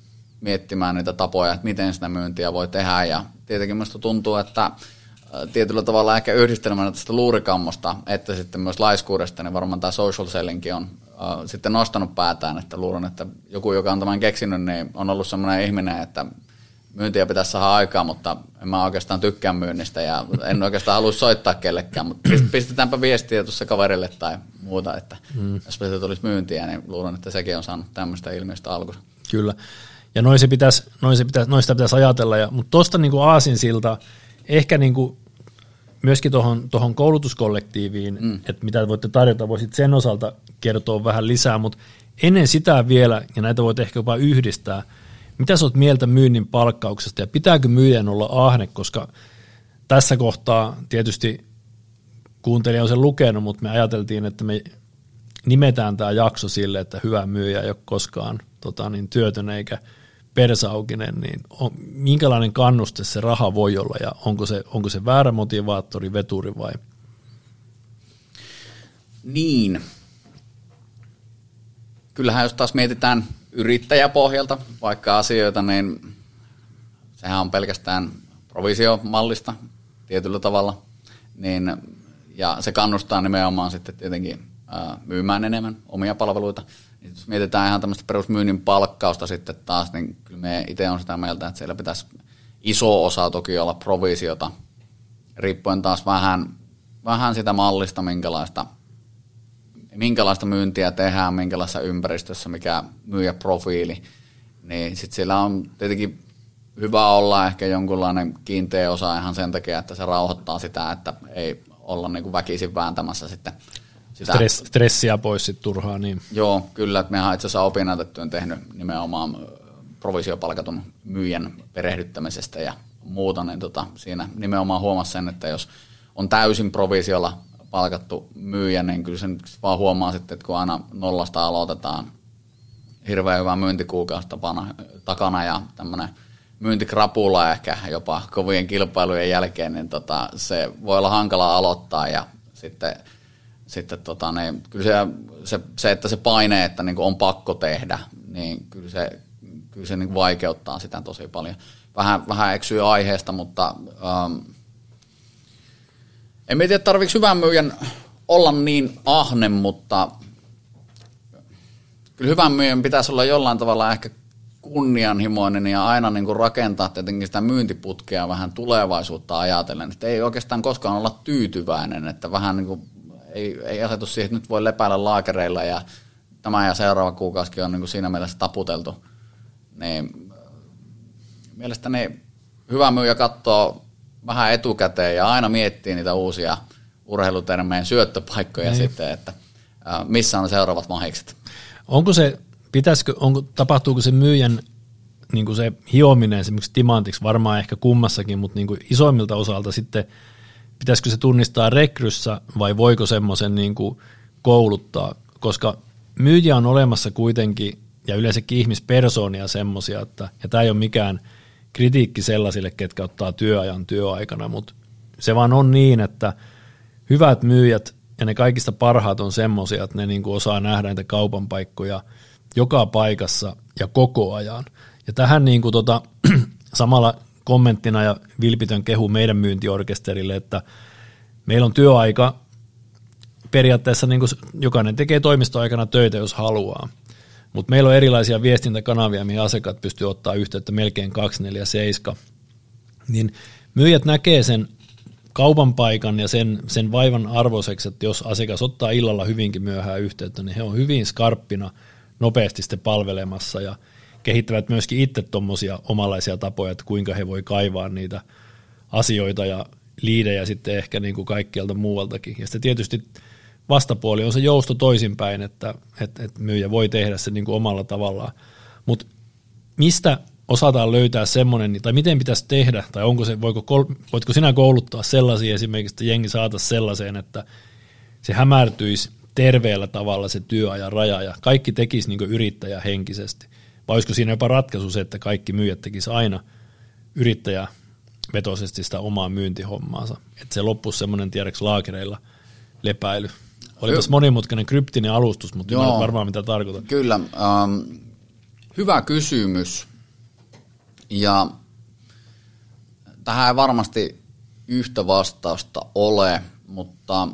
miettimään niitä tapoja, että miten sitä myyntiä voi tehdä. Ja tietenkin minusta tuntuu, että tietyllä tavalla ehkä yhdistelmänä tästä luurikammosta, että sitten myös laiskuudesta, niin varmaan tämä social sellingkin on äh, sitten nostanut päätään, että luulen, että joku, joka on tämän keksinyt, niin on ollut sellainen ihminen, että myyntiä pitäisi saada aikaa, mutta en mä oikeastaan tykkää myynnistä ja en oikeastaan halua soittaa kellekään, mutta pistetäänpä viestiä tuossa kaverille tai muuta, että mm. jos tulisi myyntiä, niin luulen, että sekin on saanut tämmöistä ilmiöstä alkuun. Kyllä, ja noin se pitäisi, noin se pitäisi, noista pitäisi ajatella, ja, mutta tuosta niin aasinsilta, ehkä niin kuin myöskin tuohon, tuohon koulutuskollektiiviin, mm. että mitä voitte tarjota, voisit sen osalta kertoa vähän lisää, mutta ennen sitä vielä, ja näitä voit ehkä jopa yhdistää, mitä sä oot mieltä myynnin palkkauksesta ja pitääkö myyjän olla ahne, koska tässä kohtaa tietysti kuuntelija on sen lukenut, mutta me ajateltiin, että me nimetään tämä jakso sille, että hyvä myyjä ei ole koskaan tota, niin työtön eikä persaukinen, niin on, minkälainen kannuste se raha voi olla ja onko se, onko se väärä motivaattori, veturi vai? Niin. Kyllähän jos taas mietitään yrittäjäpohjalta vaikka asioita, niin sehän on pelkästään provisiomallista tietyllä tavalla. Niin, ja se kannustaa nimenomaan sitten tietenkin myymään enemmän omia palveluita – jos mietitään ihan tämmöistä perusmyynnin palkkausta sitten taas, niin kyllä me itse on sitä mieltä, että siellä pitäisi iso osa toki olla provisiota, riippuen taas vähän, vähän sitä mallista, minkälaista, minkälaista myyntiä tehdään, minkälaisessa ympäristössä, mikä myyjäprofiili, niin sitten siellä on tietenkin hyvä olla ehkä jonkunlainen kiinteä osa ihan sen takia, että se rauhoittaa sitä, että ei olla niin kuin väkisin vääntämässä sitten – sitä, Stress, stressiä pois sitten turhaa. Niin. Joo, kyllä. Että mehän itse asiassa opinnäytetyön tehnyt nimenomaan provisiopalkatun myyjän perehdyttämisestä ja muuta, niin tota, siinä nimenomaan huomasi sen, että jos on täysin provisiolla palkattu myyjä, niin kyllä sen vaan huomaa sitten, että kun aina nollasta aloitetaan hirveän hyvä myyntikuukausi tapana, takana ja tämmöinen myyntikrapula ehkä jopa kovien kilpailujen jälkeen, niin tota, se voi olla hankala aloittaa ja sitten sitten tota, niin, kyllä se, se, se, että se paine, että niin on pakko tehdä, niin kyllä se, kyllä se niin vaikeuttaa sitä tosi paljon. Vähän, vähän eksyy aiheesta, mutta ähm, en tiedä, tarvitse hyvän myyjän olla niin ahne, mutta kyllä hyvän myyjän pitäisi olla jollain tavalla ehkä kunnianhimoinen ja aina niin kuin rakentaa tietenkin sitä myyntiputkea vähän tulevaisuutta ajatellen. Että ei oikeastaan koskaan olla tyytyväinen, että vähän niin kuin ei, ei asetu siihen, että nyt voi lepäillä laakereilla ja tämä ja seuraava kuukausikin on niin kuin siinä mielessä taputeltu. Niin, mielestäni hyvä myyjä katsoo vähän etukäteen ja aina miettii niitä uusia urheilutermeen syöttöpaikkoja niin. sitten, että missä on seuraavat mahikset. Onko se, pitäisikö, onko, tapahtuuko se myyjän niin kuin se hiominen esimerkiksi timantiksi, varmaan ehkä kummassakin, mutta niin kuin isoimmilta osalta sitten – pitäisikö se tunnistaa rekryssä vai voiko semmoisen niin kuin kouluttaa, koska myyjä on olemassa kuitenkin ja yleensäkin ihmispersoonia semmoisia, että ja tämä ei ole mikään kritiikki sellaisille, ketkä ottaa työajan työaikana, mutta Se vaan on niin, että hyvät myyjät ja ne kaikista parhaat on semmoisia, että ne niin kuin osaa nähdä niitä kaupan paikkoja joka paikassa ja koko ajan. Ja tähän niin kuin tota, <clears throat> samalla kommenttina ja vilpitön kehu meidän myyntiorkesterille, että meillä on työaika periaatteessa niin kuin jokainen tekee toimistoaikana töitä, jos haluaa. Mutta meillä on erilaisia viestintäkanavia, mihin asiakkaat pystyy ottaa yhteyttä melkein 247. Niin myyjät näkee sen kaupan paikan ja sen, sen vaivan arvoiseksi, että jos asiakas ottaa illalla hyvinkin myöhään yhteyttä, niin he on hyvin skarppina nopeasti sitten palvelemassa ja kehittävät myöskin itse tuommoisia omanlaisia tapoja, että kuinka he voi kaivaa niitä asioita ja liidejä sitten ehkä niin kuin kaikkialta muualtakin. Ja sitten tietysti vastapuoli on se jousto toisinpäin, että, että, että myyjä voi tehdä se niin kuin omalla tavallaan. Mutta mistä osataan löytää semmoinen, tai miten pitäisi tehdä, tai onko se, voiko, voitko sinä kouluttaa sellaisia esimerkiksi, että jengi saata sellaiseen, että se hämärtyisi terveellä tavalla se työajan raja ja kaikki tekisi niin yrittäjä henkisesti. Vai olisiko siinä jopa ratkaisu se, että kaikki myyjät tekisi aina yrittäjävetoisesti sitä omaa myyntihommaansa. Että se loppuisi semmoinen tiedäksi laakereilla lepäily. Olipas monimutkainen kryptinen alustus, mutta Joo, varmaan mitä tarkoitan. Kyllä. Ähm, hyvä kysymys. Ja tähän ei varmasti yhtä vastausta ole, mutta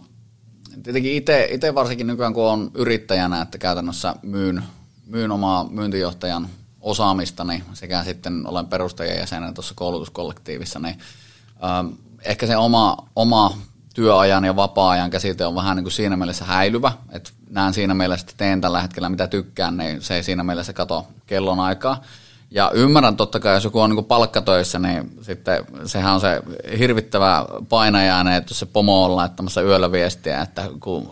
tietenkin itse varsinkin nykyään kun on yrittäjänä, että käytännössä myyn, myyn omaa myyntijohtajan osaamistani sekä sitten olen perustajajäsenen tuossa koulutuskollektiivissa, niin ähm, ehkä se oma, oma työajan ja vapaa-ajan käsite on vähän niin kuin siinä mielessä häilyvä, että näen siinä mielessä, että teen tällä hetkellä mitä tykkään, niin se ei siinä mielessä kato kellon aikaa. Ja ymmärrän totta kai, jos joku on niin palkkatöissä, niin sitten sehän on se hirvittävä painajainen, että jos se pomo on laittamassa yöllä viestiä, että kun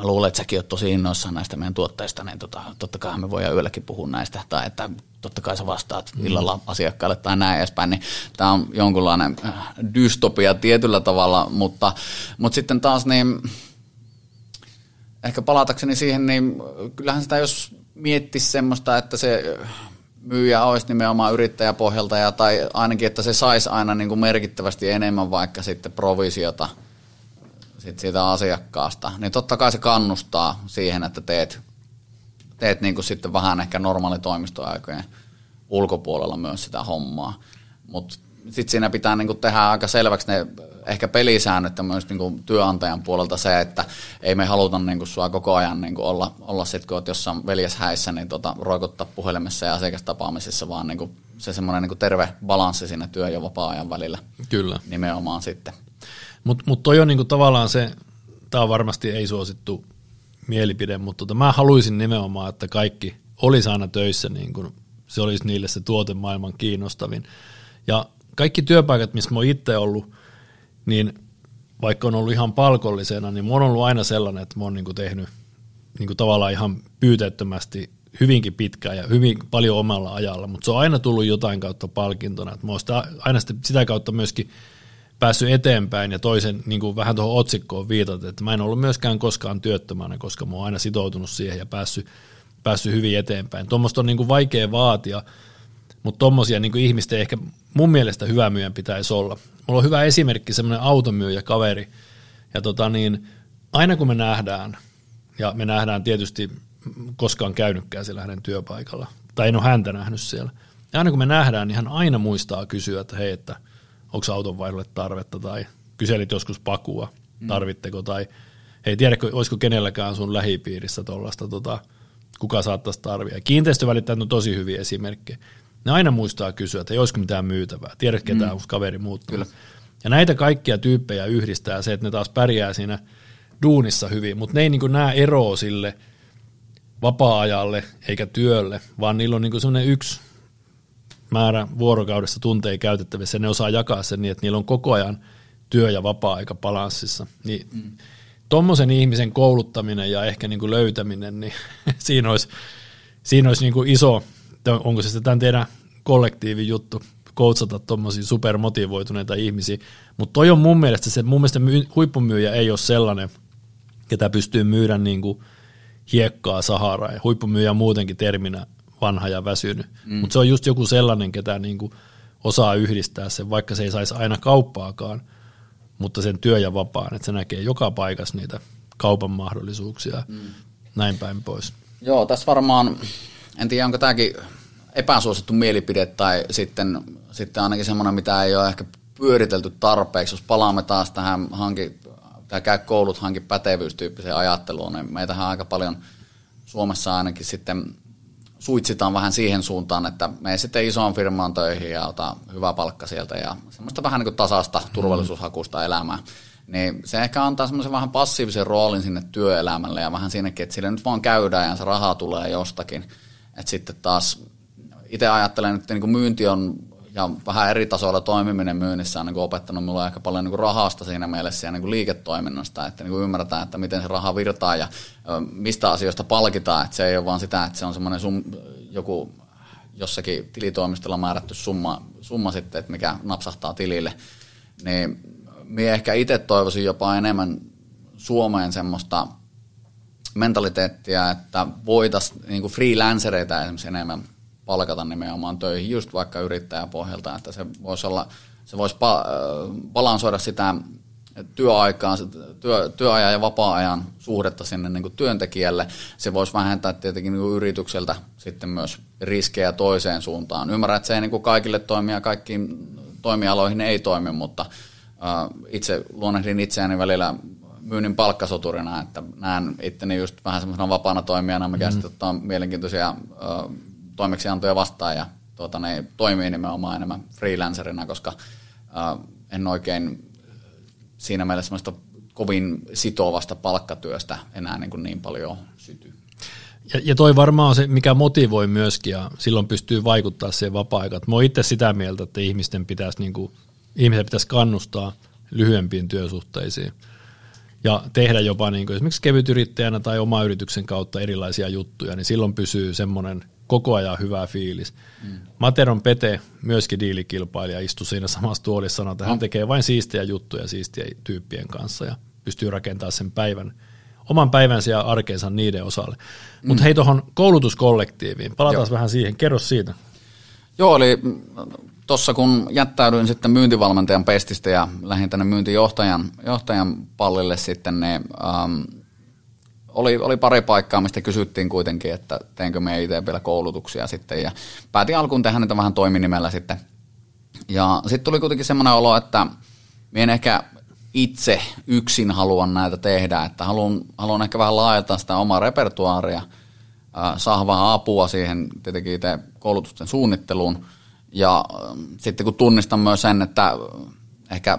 mä luulen, että säkin oot tosi innoissaan näistä meidän tuotteista, niin tota, totta kai me voidaan yölläkin puhua näistä, tai että totta kai sä vastaat mm. illalla asiakkaalle tai näin edespäin, niin tämä on jonkunlainen äh, dystopia tietyllä tavalla, mutta, mutta sitten taas niin, ehkä palatakseni siihen, niin kyllähän sitä jos miettisi semmoista, että se myyjä olisi nimenomaan yrittäjäpohjalta ja tai ainakin, että se saisi aina niin kuin merkittävästi enemmän vaikka sitten provisiota sit siitä asiakkaasta, niin totta kai se kannustaa siihen, että teet, teet niin kuin sitten vähän ehkä normaali toimistoaikojen ulkopuolella myös sitä hommaa. Mutta sitten siinä pitää niinku tehdä aika selväksi ne ehkä pelisäännöt myös niinku työnantajan puolelta se, että ei me haluta niinku sua koko ajan niinku olla, olla sit, kun oot jossain veljeshäissä, niin tota, roikottaa puhelimessa ja asiakastapaamisissa, vaan niinku se semmoinen niinku terve balanssi siinä työ- ja vapaa-ajan välillä. Kyllä. Nimenomaan sitten. Mutta mut toi on niinku tavallaan se, tämä on varmasti ei suosittu mielipide, mutta tota, mä haluaisin nimenomaan, että kaikki olisi aina töissä, niin kuin se olisi niille se tuote maailman kiinnostavin. Ja kaikki työpaikat, missä mä oon itse ollut, niin vaikka on ollut ihan palkollisena, niin mä oon ollut aina sellainen, että mä oon niinku tehnyt niinku tavallaan ihan pyyteettömästi hyvinkin pitkään ja hyvin paljon omalla ajalla, mutta se on aina tullut jotain kautta palkintona. Mä oon sitä, aina sitä kautta myöskin päässyt eteenpäin ja toisen niin kuin vähän tuohon otsikkoon viitata, että mä en ollut myöskään koskaan työttömänä, koska mä oon aina sitoutunut siihen ja päässyt, päässyt hyvin eteenpäin. Tuommoista on niin kuin vaikea vaatia, mutta tuommoisia niin ihmisten ehkä mun mielestä hyvä myyjän pitäisi olla. Mulla on hyvä esimerkki, semmoinen automyyjä kaveri, ja tota niin, aina kun me nähdään, ja me nähdään tietysti koskaan käynytkään siellä hänen työpaikalla, tai en ole häntä nähnyt siellä, ja aina kun me nähdään, niin hän aina muistaa kysyä, että hei, että onko auton vaihdolle tarvetta, tai kyselit joskus pakua, tarvitteko, tai hei, tiedätkö, olisiko kenelläkään sun lähipiirissä tuollaista, tota, kuka saattaisi tarvia. Kiinteistövälittäjät on tosi hyviä esimerkkejä. Ne aina muistaa kysyä, että ei olisiko mitään myytävää. Tiedät, ketä mm. kaveri muuttuu. Kyllä. Ja näitä kaikkia tyyppejä yhdistää se, että ne taas pärjää siinä duunissa hyvin, mutta ne ei niin näe eroa sille vapaa-ajalle eikä työlle, vaan niillä on niin sellainen yksi määrä vuorokaudessa tunteja käytettävissä ja ne osaa jakaa sen niin, että niillä on koko ajan työ- ja vapaa-aika balanssissa. Niin mm. Tuommoisen ihmisen kouluttaminen ja ehkä niin kuin löytäminen, niin <laughs> siinä olisi, siinä olisi niin kuin iso onko se sitten tämän teidän kollektiivin juttu, koutsata tuommoisia supermotivoituneita ihmisiä, mutta toi on mun mielestä se, mun mielestä huippumyyjä ei ole sellainen, ketä pystyy myydä niin kuin hiekkaa Saharaa, ja huippumyyjä on muutenkin terminä vanha ja väsynyt, mm. mutta se on just joku sellainen, ketä niin kuin osaa yhdistää sen, vaikka se ei saisi aina kauppaakaan, mutta sen työ ja vapaan, että se näkee joka paikassa niitä kaupan mahdollisuuksia, mm. näin päin pois. Joo, tässä varmaan, en tiedä onko tämäkin epäsuosittu mielipide tai sitten, sitten ainakin semmoinen, mitä ei ole ehkä pyöritelty tarpeeksi, jos palaamme taas tähän hanki, tämä käy koulut, hanki pätevyystyyppiseen ajatteluun, niin meitähän aika paljon Suomessa ainakin sitten suitsitaan vähän siihen suuntaan, että me sitten isoon firmaan töihin ja ota hyvä palkka sieltä ja semmoista vähän niin kuin tasasta turvallisuushakusta elämää. Niin se ehkä antaa semmoisen vähän passiivisen roolin sinne työelämälle ja vähän sinnekin, että sille nyt vaan käydään ja se raha tulee jostakin. Että sitten taas itse ajattelen, että niin kuin myynti on ja vähän eri tasoilla toimiminen myynnissä on niin opettanut minulle aika paljon niin rahasta siinä mielessä ja niin liiketoiminnasta, että niin ymmärretään, että miten se raha virtaa ja mistä asioista palkitaan, että se ei ole vaan sitä, että se on semmoinen sum, joku jossakin tilitoimistolla määrätty summa, summa sitten, että mikä napsahtaa tilille, niin minä ehkä itse toivoisin jopa enemmän Suomeen semmoista mentaliteettia, että voitaisiin niin freelancereita esimerkiksi enemmän palkata nimenomaan töihin just vaikka yrittäjäpohjalta, että se voisi olla, se voisi balansoida sitä työaikaa, työ, työajan ja vapaa-ajan suhdetta sinne niin kuin työntekijälle. Se voisi vähentää tietenkin niin kuin yritykseltä sitten myös riskejä toiseen suuntaan. Ymmärrän, että se ei niin kuin kaikille toimia, kaikkiin toimialoihin ei toimi, mutta itse luonnehdin itseäni välillä myynnin palkkasoturina, että näen itteni just vähän semmoisena vapaana toimijana, mikä mm. sitten ottaa mielenkiintoisia toimeksiantoja vastaan ja tuota, ne toimii nimenomaan enemmän freelancerina, koska äh, en oikein siinä mielessä semmoista kovin sitovasta palkkatyöstä enää niin, kuin niin paljon syty. Ja, ja toi varmaan on se, mikä motivoi myöskin ja silloin pystyy vaikuttaa siihen vapaa-aikaan. Mä oon itse sitä mieltä, että ihmisten pitäisi, niin kuin, ihmisten pitäisi kannustaa lyhyempiin työsuhteisiin ja tehdä jopa niin kuin esimerkiksi kevytyrittäjänä tai oma yrityksen kautta erilaisia juttuja, niin silloin pysyy semmoinen koko ajan hyvä fiilis. Mm. Materon Pete, myöskin diilikilpailija, istui siinä samassa tuolissa sanoi, että hän no. tekee vain siistejä juttuja siistejä tyyppien kanssa ja pystyy rakentamaan sen päivän, oman päivänsä ja arkeensa niiden osalle. Mm. Mutta hei tuohon koulutuskollektiiviin, palataan Joo. vähän siihen, kerro siitä. Joo, eli tuossa kun jättäydyin sitten myyntivalmentajan pestistä ja lähdin tänne myyntijohtajan johtajan pallille sitten, niin ähm, oli, oli pari paikkaa, mistä kysyttiin kuitenkin, että teenkö me itse vielä koulutuksia sitten. Ja päätin alkuun tehdä niitä vähän toiminimellä sitten. Ja sitten tuli kuitenkin semmoinen olo, että minä en ehkä itse yksin haluan näitä tehdä, että haluan, haluan ehkä vähän laajentaa sitä omaa repertuaaria, saada vähän apua siihen tietenkin itse koulutusten suunnitteluun. Ja sitten kun tunnistan myös sen, että ehkä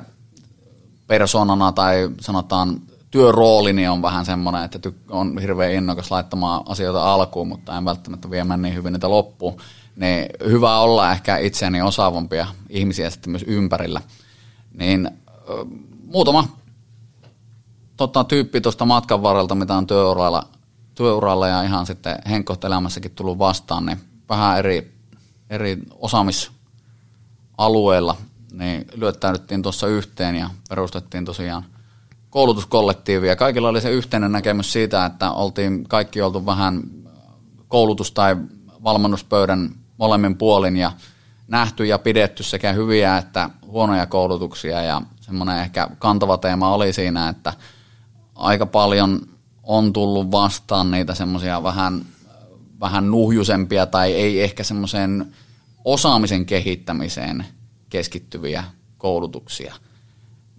persoonana tai sanotaan työroolini on vähän semmoinen, että on hirveän innokas laittamaan asioita alkuun, mutta en välttämättä viemään niin hyvin niitä loppuun. Niin hyvä olla ehkä itseäni osaavampia ihmisiä sitten myös ympärillä. Niin muutama tota, tyyppi tuosta matkan varrelta, mitä on työuralla, työuralla ja ihan sitten henkkohtelämässäkin tullut vastaan, niin vähän eri, eri osaamisalueilla niin lyöttäydyttiin tuossa yhteen ja perustettiin tosiaan – koulutuskollektiivi ja kaikilla oli se yhteinen näkemys siitä, että oltiin kaikki oltu vähän koulutus- tai valmennuspöydän molemmin puolin ja nähty ja pidetty sekä hyviä että huonoja koulutuksia. Ja semmoinen ehkä kantava teema oli siinä, että aika paljon on tullut vastaan niitä semmoisia vähän, vähän nuhjusempia tai ei ehkä semmoiseen osaamisen kehittämiseen keskittyviä koulutuksia –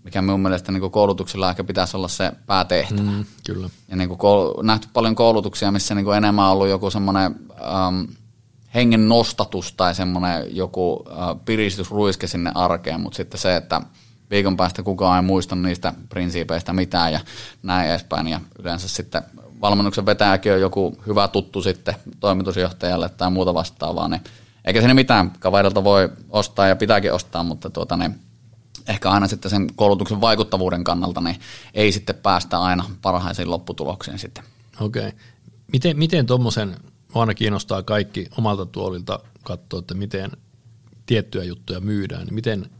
mikä minun mielestä niin koulutuksella ehkä pitäisi olla se päätehtävä. Mm, kyllä. Ja niin kuin nähty paljon koulutuksia, missä niin kuin enemmän on ollut joku semmoinen ähm, hengen nostatus tai semmoinen joku äh, piristysruiske sinne arkeen, mutta sitten se, että viikon päästä kukaan ei muista niistä prinsiipeistä mitään ja näin edespäin. Ja yleensä sitten valmennuksen vetäjäkin on joku hyvä tuttu sitten toimitusjohtajalle tai muuta vastaavaa, niin eikä siinä mitään. Kaverilta voi ostaa ja pitääkin ostaa, mutta tuota, niin ehkä aina sitten sen koulutuksen vaikuttavuuden kannalta niin ei sitten päästä aina parhaisiin lopputuloksiin sitten. Okei. Okay. Miten, miten tuommoisen, aina kiinnostaa kaikki omalta tuolilta katsoa, että miten tiettyjä juttuja myydään, niin miten,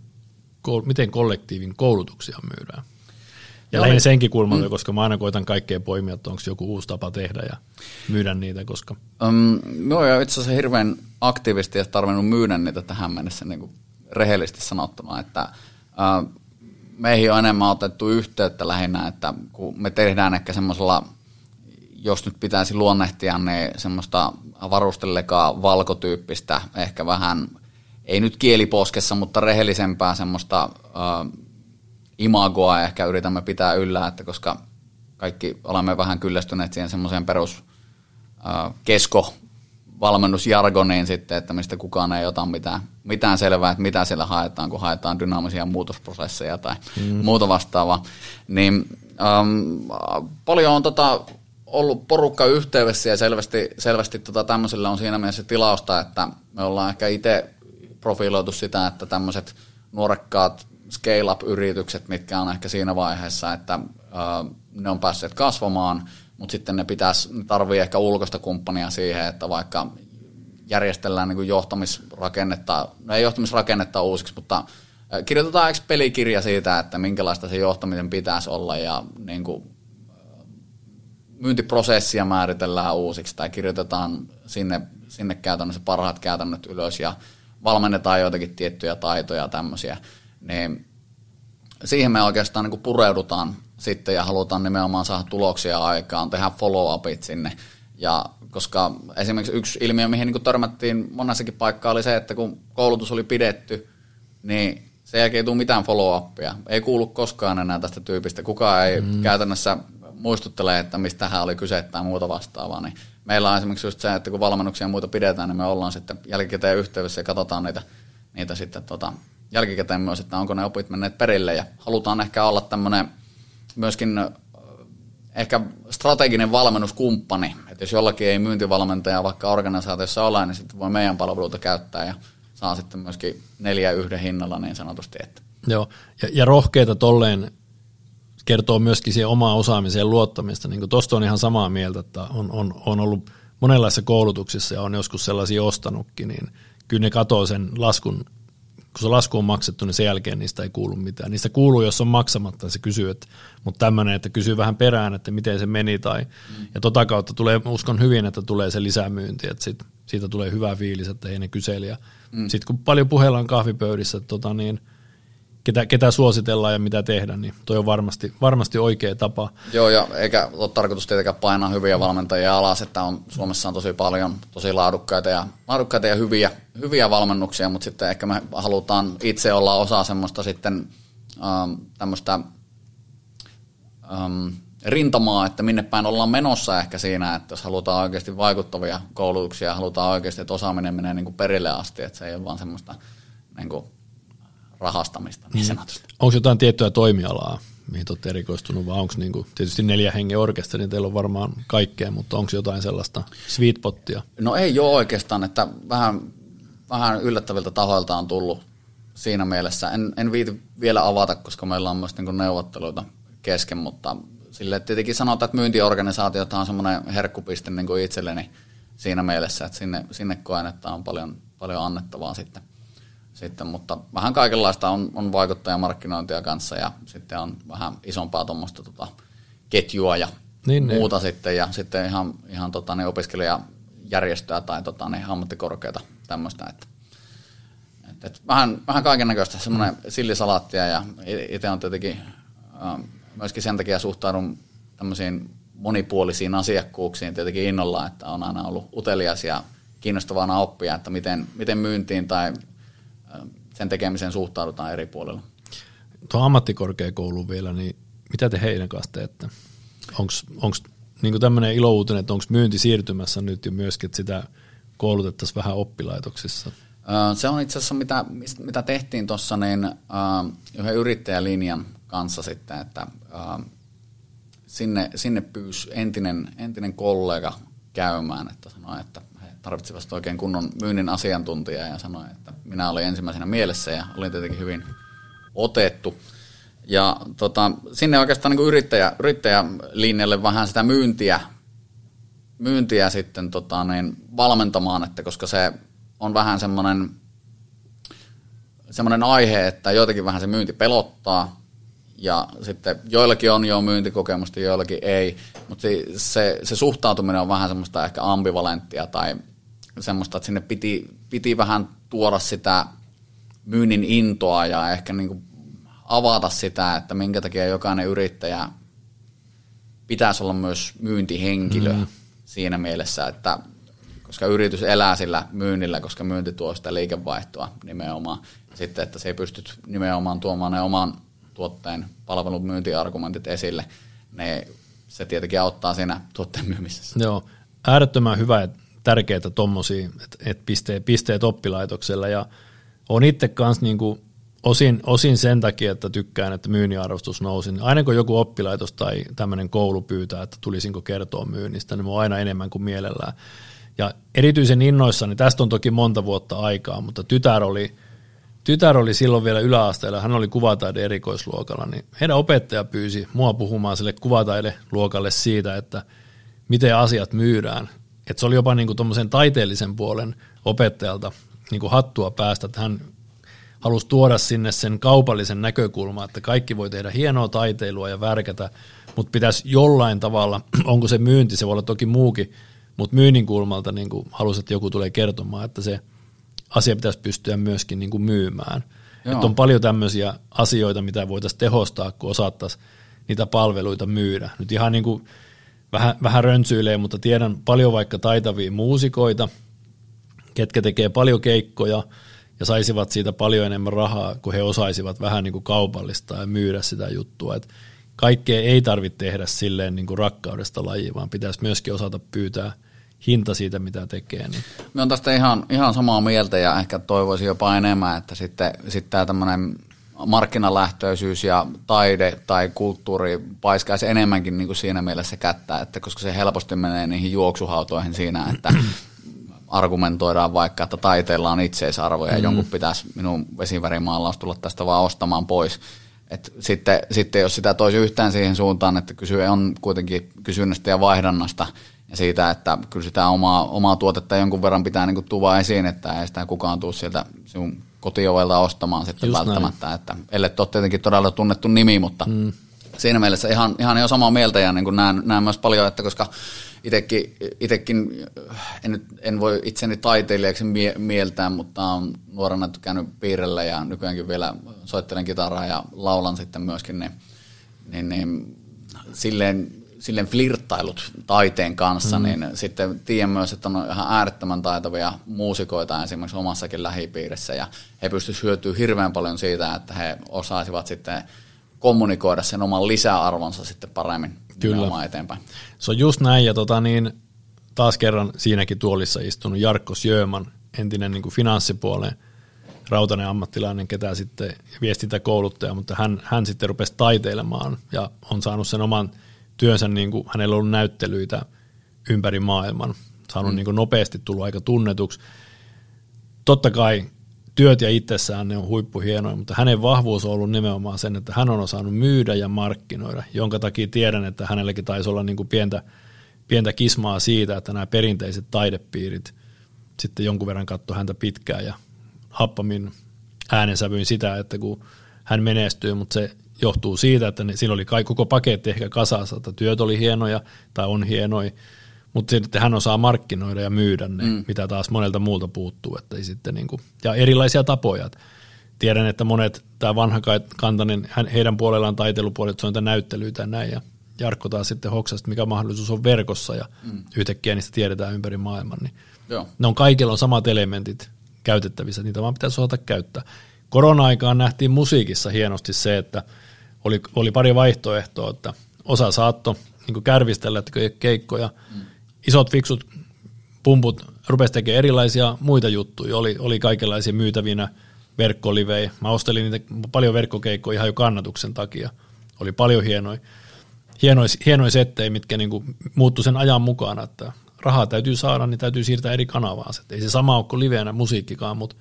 miten kollektiivin koulutuksia myydään? Ja lähinnä senkin kulmalla, mm. koska mä aina koitan kaikkea poimia, että onko joku uusi tapa tehdä ja myydä niitä, koska... Um, no ja itse asiassa hirveän aktiivisesti ja tarvinnut myydä niitä tähän mennessä niin kuin rehellisesti sanottuna, että meihin on enemmän otettu yhteyttä lähinnä, että kun me tehdään ehkä semmoisella, jos nyt pitäisi luonnehtia, niin semmoista varustelekaa valkotyyppistä, ehkä vähän, ei nyt kieliposkessa, mutta rehellisempää semmoista äh, imagoa ehkä yritämme pitää yllä, että koska kaikki olemme vähän kyllästyneet siihen semmoiseen perus äh, kesko valmennusjargoniin sitten, että mistä kukaan ei ota mitään, mitään selvää, että mitä siellä haetaan, kun haetaan dynaamisia muutosprosesseja tai mm. muuta vastaavaa. Niin ähm, paljon on tota, ollut porukka yhteydessä ja selvästi, selvästi tota, tämmöisellä on siinä mielessä tilausta, että me ollaan ehkä itse profiloitu sitä, että tämmöiset nuorekkaat scale-up-yritykset, mitkä on ehkä siinä vaiheessa, että äh, ne on päässeet kasvamaan – mutta sitten ne pitäisi, tarvii ehkä ulkoista kumppania siihen, että vaikka järjestellään niin kuin johtamisrakennetta, no ei johtamisrakennetta uusiksi, mutta kirjoitetaan eikö pelikirja siitä, että minkälaista se johtamisen pitäisi olla ja niin kuin, myyntiprosessia määritellään uusiksi tai kirjoitetaan sinne, sinne käytännössä parhaat käytännöt ylös ja valmennetaan joitakin tiettyjä taitoja tämmöisiä, niin siihen me oikeastaan niin kuin pureudutaan sitten ja halutaan nimenomaan saada tuloksia aikaan, tehdä follow-upit sinne. Ja koska esimerkiksi yksi ilmiö, mihin niin törmättiin monessakin paikkaa, oli se, että kun koulutus oli pidetty, niin sen jälkeen ei tule mitään follow-upia. Ei kuulu koskaan enää tästä tyypistä. Kukaan ei mm. käytännössä muistuttele, että mistä hän oli kyse tai muuta vastaavaa. Niin meillä on esimerkiksi just se, että kun valmennuksia ja muita pidetään, niin me ollaan sitten jälkikäteen yhteydessä ja katsotaan niitä, niitä sitten tota, jälkikäteen myös, että onko ne opit menneet perille. Ja halutaan ehkä olla tämmöinen myöskin ehkä strateginen valmennuskumppani. Että jos jollakin ei myyntivalmentaja vaikka organisaatiossa ole, niin sitten voi meidän palveluita käyttää ja saa sitten myöskin neljä yhden hinnalla niin sanotusti. Että. Joo, ja, ja rohkeita tolleen kertoo myöskin siihen omaan osaamiseen luottamista. Niin Tuosta on ihan samaa mieltä, että on, on, on ollut monenlaisissa koulutuksissa ja on joskus sellaisia ostanutkin, niin kyllä ne katoo sen laskun kun se lasku on maksettu, niin sen jälkeen niistä ei kuulu mitään. Niistä kuuluu, jos on maksamatta, se kysyy, että, mutta tämmöinen, että kysyy vähän perään, että miten se meni, tai, mm. ja tota kautta tulee, uskon hyvin, että tulee se lisämyynti, että sit, siitä tulee hyvä fiilis, että ei ne kyseli. Mm. Sitten kun paljon puhellaan kahvipöydissä, että tota niin – ketä, ketä suositellaan ja mitä tehdä, niin toi on varmasti, varmasti oikea tapa. Joo, ja eikä ole tarkoitus tietenkään painaa hyviä valmentajia alas, että on, Suomessa on tosi paljon tosi laadukkaita ja, laadukkaita ja hyviä, hyviä valmennuksia, mutta sitten ehkä me halutaan itse olla osa semmoista sitten ähm, tämmöistä ähm, rintamaa, että minne päin ollaan menossa ehkä siinä, että jos halutaan oikeasti vaikuttavia koulutuksia, halutaan oikeasti, että osaaminen menee niin kuin perille asti, että se ei ole vaan semmoista niin kuin rahastamista niin mm. sanotusti. Onko jotain tiettyä toimialaa, mihin olette erikoistunut, vai onko niinku, tietysti neljä hengen orkesteri, niin teillä on varmaan kaikkea, mutta onko jotain sellaista sweet pottia? No ei ole oikeastaan, että vähän, vähän yllättäviltä tahoilta on tullut siinä mielessä. En, en viiti vielä avata, koska meillä on myös niinku neuvotteluita kesken, mutta sille tietenkin sanotaan, että myyntiorganisaatiot on semmoinen herkkupiste niin kuin itselleni siinä mielessä, että sinne, sinne koen, että on paljon, paljon annettavaa sitten sitten, mutta vähän kaikenlaista on, on vaikuttajamarkkinointia kanssa ja sitten on vähän isompaa tuommoista tota, ketjua ja niin, niin. muuta niin. sitten ja sitten ihan, ihan tota, niin opiskelijajärjestöä tai tota, niin ammattikorkeata tämmöistä, että et, et vähän, vähän kaiken näköistä, semmoinen mm. sillisalaattia ja itse on tietenkin äh, myöskin sen takia suhtaudun tämmöisiin monipuolisiin asiakkuuksiin tietenkin innolla, että on aina ollut utelias ja kiinnostavana oppia, että miten, miten myyntiin tai sen tekemiseen suhtaudutaan eri puolilla. Tuo ammattikorkeakoulu vielä, niin mitä te heidän kanssa teette? Onko niin tämmöinen ilouutinen, että onko myynti siirtymässä nyt jo myöskin, että sitä koulutettaisiin vähän oppilaitoksissa? Se on itse asiassa, mitä, mitä tehtiin tuossa niin, yhden yrittäjälinjan kanssa sitten, että sinne, sinne pyysi entinen, entinen kollega käymään, että sanoi, että tarvitsivat oikein kunnon myynnin asiantuntijaa ja sanoi, että minä olin ensimmäisenä mielessä ja olin tietenkin hyvin otettu. Ja tota, sinne oikeastaan niin yrittäjä, yrittäjälinjalle vähän sitä myyntiä, myyntiä sitten tota, niin valmentamaan, että koska se on vähän semmoinen, semmoinen aihe, että joitakin vähän se myynti pelottaa, ja sitten joillakin on jo myyntikokemusta, joillakin ei, mutta se, se suhtautuminen on vähän semmoista ehkä ambivalenttia tai semmoista, että sinne piti, piti vähän tuoda sitä myynnin intoa ja ehkä niin kuin avata sitä, että minkä takia jokainen yrittäjä pitäisi olla myös myyntihenkilö mm. siinä mielessä, että koska yritys elää sillä myynnillä, koska myynti tuo sitä liikevaihtoa nimenomaan. Sitten, että se ei pysty nimenomaan tuomaan ne oman tuotteen palvelun myyntiargumentit esille, ne, se tietenkin auttaa siinä tuotteen myymisessä. Joo, äärettömän hyvä ja tärkeää tuommoisia, että et pisteet, pisteet oppilaitoksella ja on itse kanssa niinku osin, osin sen takia, että tykkään, että myynnin arvostus nousi. Niin aina kun joku oppilaitos tai tämmöinen koulu pyytää, että tulisinko kertoa myynnistä, niin mä aina enemmän kuin mielellään. Ja erityisen innoissani, niin tästä on toki monta vuotta aikaa, mutta tytär oli, tytär oli silloin vielä yläasteella, hän oli kuvataide erikoisluokalla, niin heidän opettaja pyysi mua puhumaan sille kuvataideluokalle siitä, että miten asiat myydään. Että se oli jopa niin kuin taiteellisen puolen opettajalta niin kuin hattua päästä, että hän halusi tuoda sinne sen kaupallisen näkökulman, että kaikki voi tehdä hienoa taiteilua ja värkätä, mutta pitäisi jollain tavalla, <clears throat> onko se myynti, se voi olla toki muukin, mutta myynnin kulmalta niin kuin halusi, että joku tulee kertomaan, että se asia pitäisi pystyä myöskin niin kuin myymään. Että on paljon tämmöisiä asioita, mitä voitaisiin tehostaa, kun osattaisiin niitä palveluita myydä. Nyt ihan niin kuin vähän, vähän rönsyilee, mutta tiedän paljon vaikka taitavia muusikoita, ketkä tekee paljon keikkoja ja saisivat siitä paljon enemmän rahaa, kun he osaisivat vähän niin kuin kaupallista ja myydä sitä juttua. Että kaikkea ei tarvitse tehdä silleen niin kuin rakkaudesta lajiin, vaan pitäisi myöskin osata pyytää hinta siitä, mitä tekee. Niin. Me on tästä ihan, ihan samaa mieltä ja ehkä toivoisin jopa enemmän, että sitten, sitten tämä tämmöinen markkinalähtöisyys ja taide tai kulttuuri paiskaisi enemmänkin niin kuin siinä mielessä kättä, että koska se helposti menee niihin juoksuhautoihin siinä, että <clears throat> argumentoidaan vaikka, että taiteella on itseisarvo ja mm. jonkun pitäisi minun vesivärimaalaus tulla tästä vaan ostamaan pois. Et sitten, sitten jos sitä toisi yhtään siihen suuntaan, että kysy on kuitenkin kysynnästä ja vaihdannasta ja siitä, että kyllä sitä omaa, omaa tuotetta jonkun verran pitää niin tuva esiin, että ei sitä kukaan tule sieltä sinun kotiovelta ostamaan sitten Just välttämättä. Näin. Että, ellei ole tietenkin todella tunnettu nimi, mutta mm. siinä mielessä ihan, ihan jo samaa mieltä ja niin näen, näen myös paljon, että koska itekin, itekin en, nyt, en voi itseni taiteilijaksi mie- mieltää, mutta on nuorena käynyt piirellä ja nykyäänkin vielä soittelen kitaraa ja laulan sitten myöskin, niin, niin, niin silleen, silleen flirttailut taiteen kanssa, mm. niin sitten tiedän myös, että on ihan äärettömän taitavia muusikoita esimerkiksi omassakin lähipiirissä ja he pystyisivät hyötyä hirveän paljon siitä, että he osaisivat sitten kommunikoida sen oman lisäarvonsa sitten paremmin Kyllä. eteenpäin. Se on just näin, ja tota niin, taas kerran siinäkin tuolissa istunut Jarkko Sjöman, entinen niin kuin finanssipuoleen rautainen ammattilainen, ketä sitten viestintäkouluttaja, mutta hän, hän sitten rupesi taiteilemaan ja on saanut sen oman työnsä, niin kuin, hänellä on ollut näyttelyitä ympäri maailman, saanut mm. niin kuin nopeasti tullut aika tunnetuksi. Totta kai työt ja itsessään ne on huippuhienoja, mutta hänen vahvuus on ollut nimenomaan sen, että hän on osannut myydä ja markkinoida, jonka takia tiedän, että hänelläkin taisi olla niin kuin pientä, pientä kismaa siitä, että nämä perinteiset taidepiirit sitten jonkun verran katsoi häntä pitkään ja happamin äänensävyin sitä, että kun hän menestyy, mutta se johtuu siitä, että ne, siinä oli kai koko paketti ehkä kasassa, että työt oli hienoja tai on hienoja, mutta sitten hän osaa markkinoida ja myydä ne, mm. mitä taas monelta muulta puuttuu. Että ei sitten niin kuin, ja erilaisia tapoja. Tiedän, että monet, tämä vanha kantainen, hän, heidän puolellaan taiteilupuolet, se on näyttelyitä ja näin. Ja Jarkko taas sitten hoksasta, mikä mahdollisuus on verkossa ja mm. yhtäkkiä niistä tiedetään ympäri maailman. Niin Joo. Ne on kaikilla on samat elementit käytettävissä, niitä vaan pitäisi osata käyttää. Korona-aikaan nähtiin musiikissa hienosti se, että oli, oli pari vaihtoehtoa, että osa saattoi niin kärvistellä, että keikkoja, mm isot fiksut pumput rupesi tekemään erilaisia muita juttuja. Oli, oli kaikenlaisia myytävinä verkkolivejä. Mä ostelin niitä paljon verkkokeikkoja ihan jo kannatuksen takia. Oli paljon hienoja, hienoja, hienoja settejä, mitkä niinku muuttu sen ajan mukana, että rahaa täytyy saada, niin täytyy siirtää eri kanavaan. Ei se sama ole kuin liveenä musiikkikaan, mutta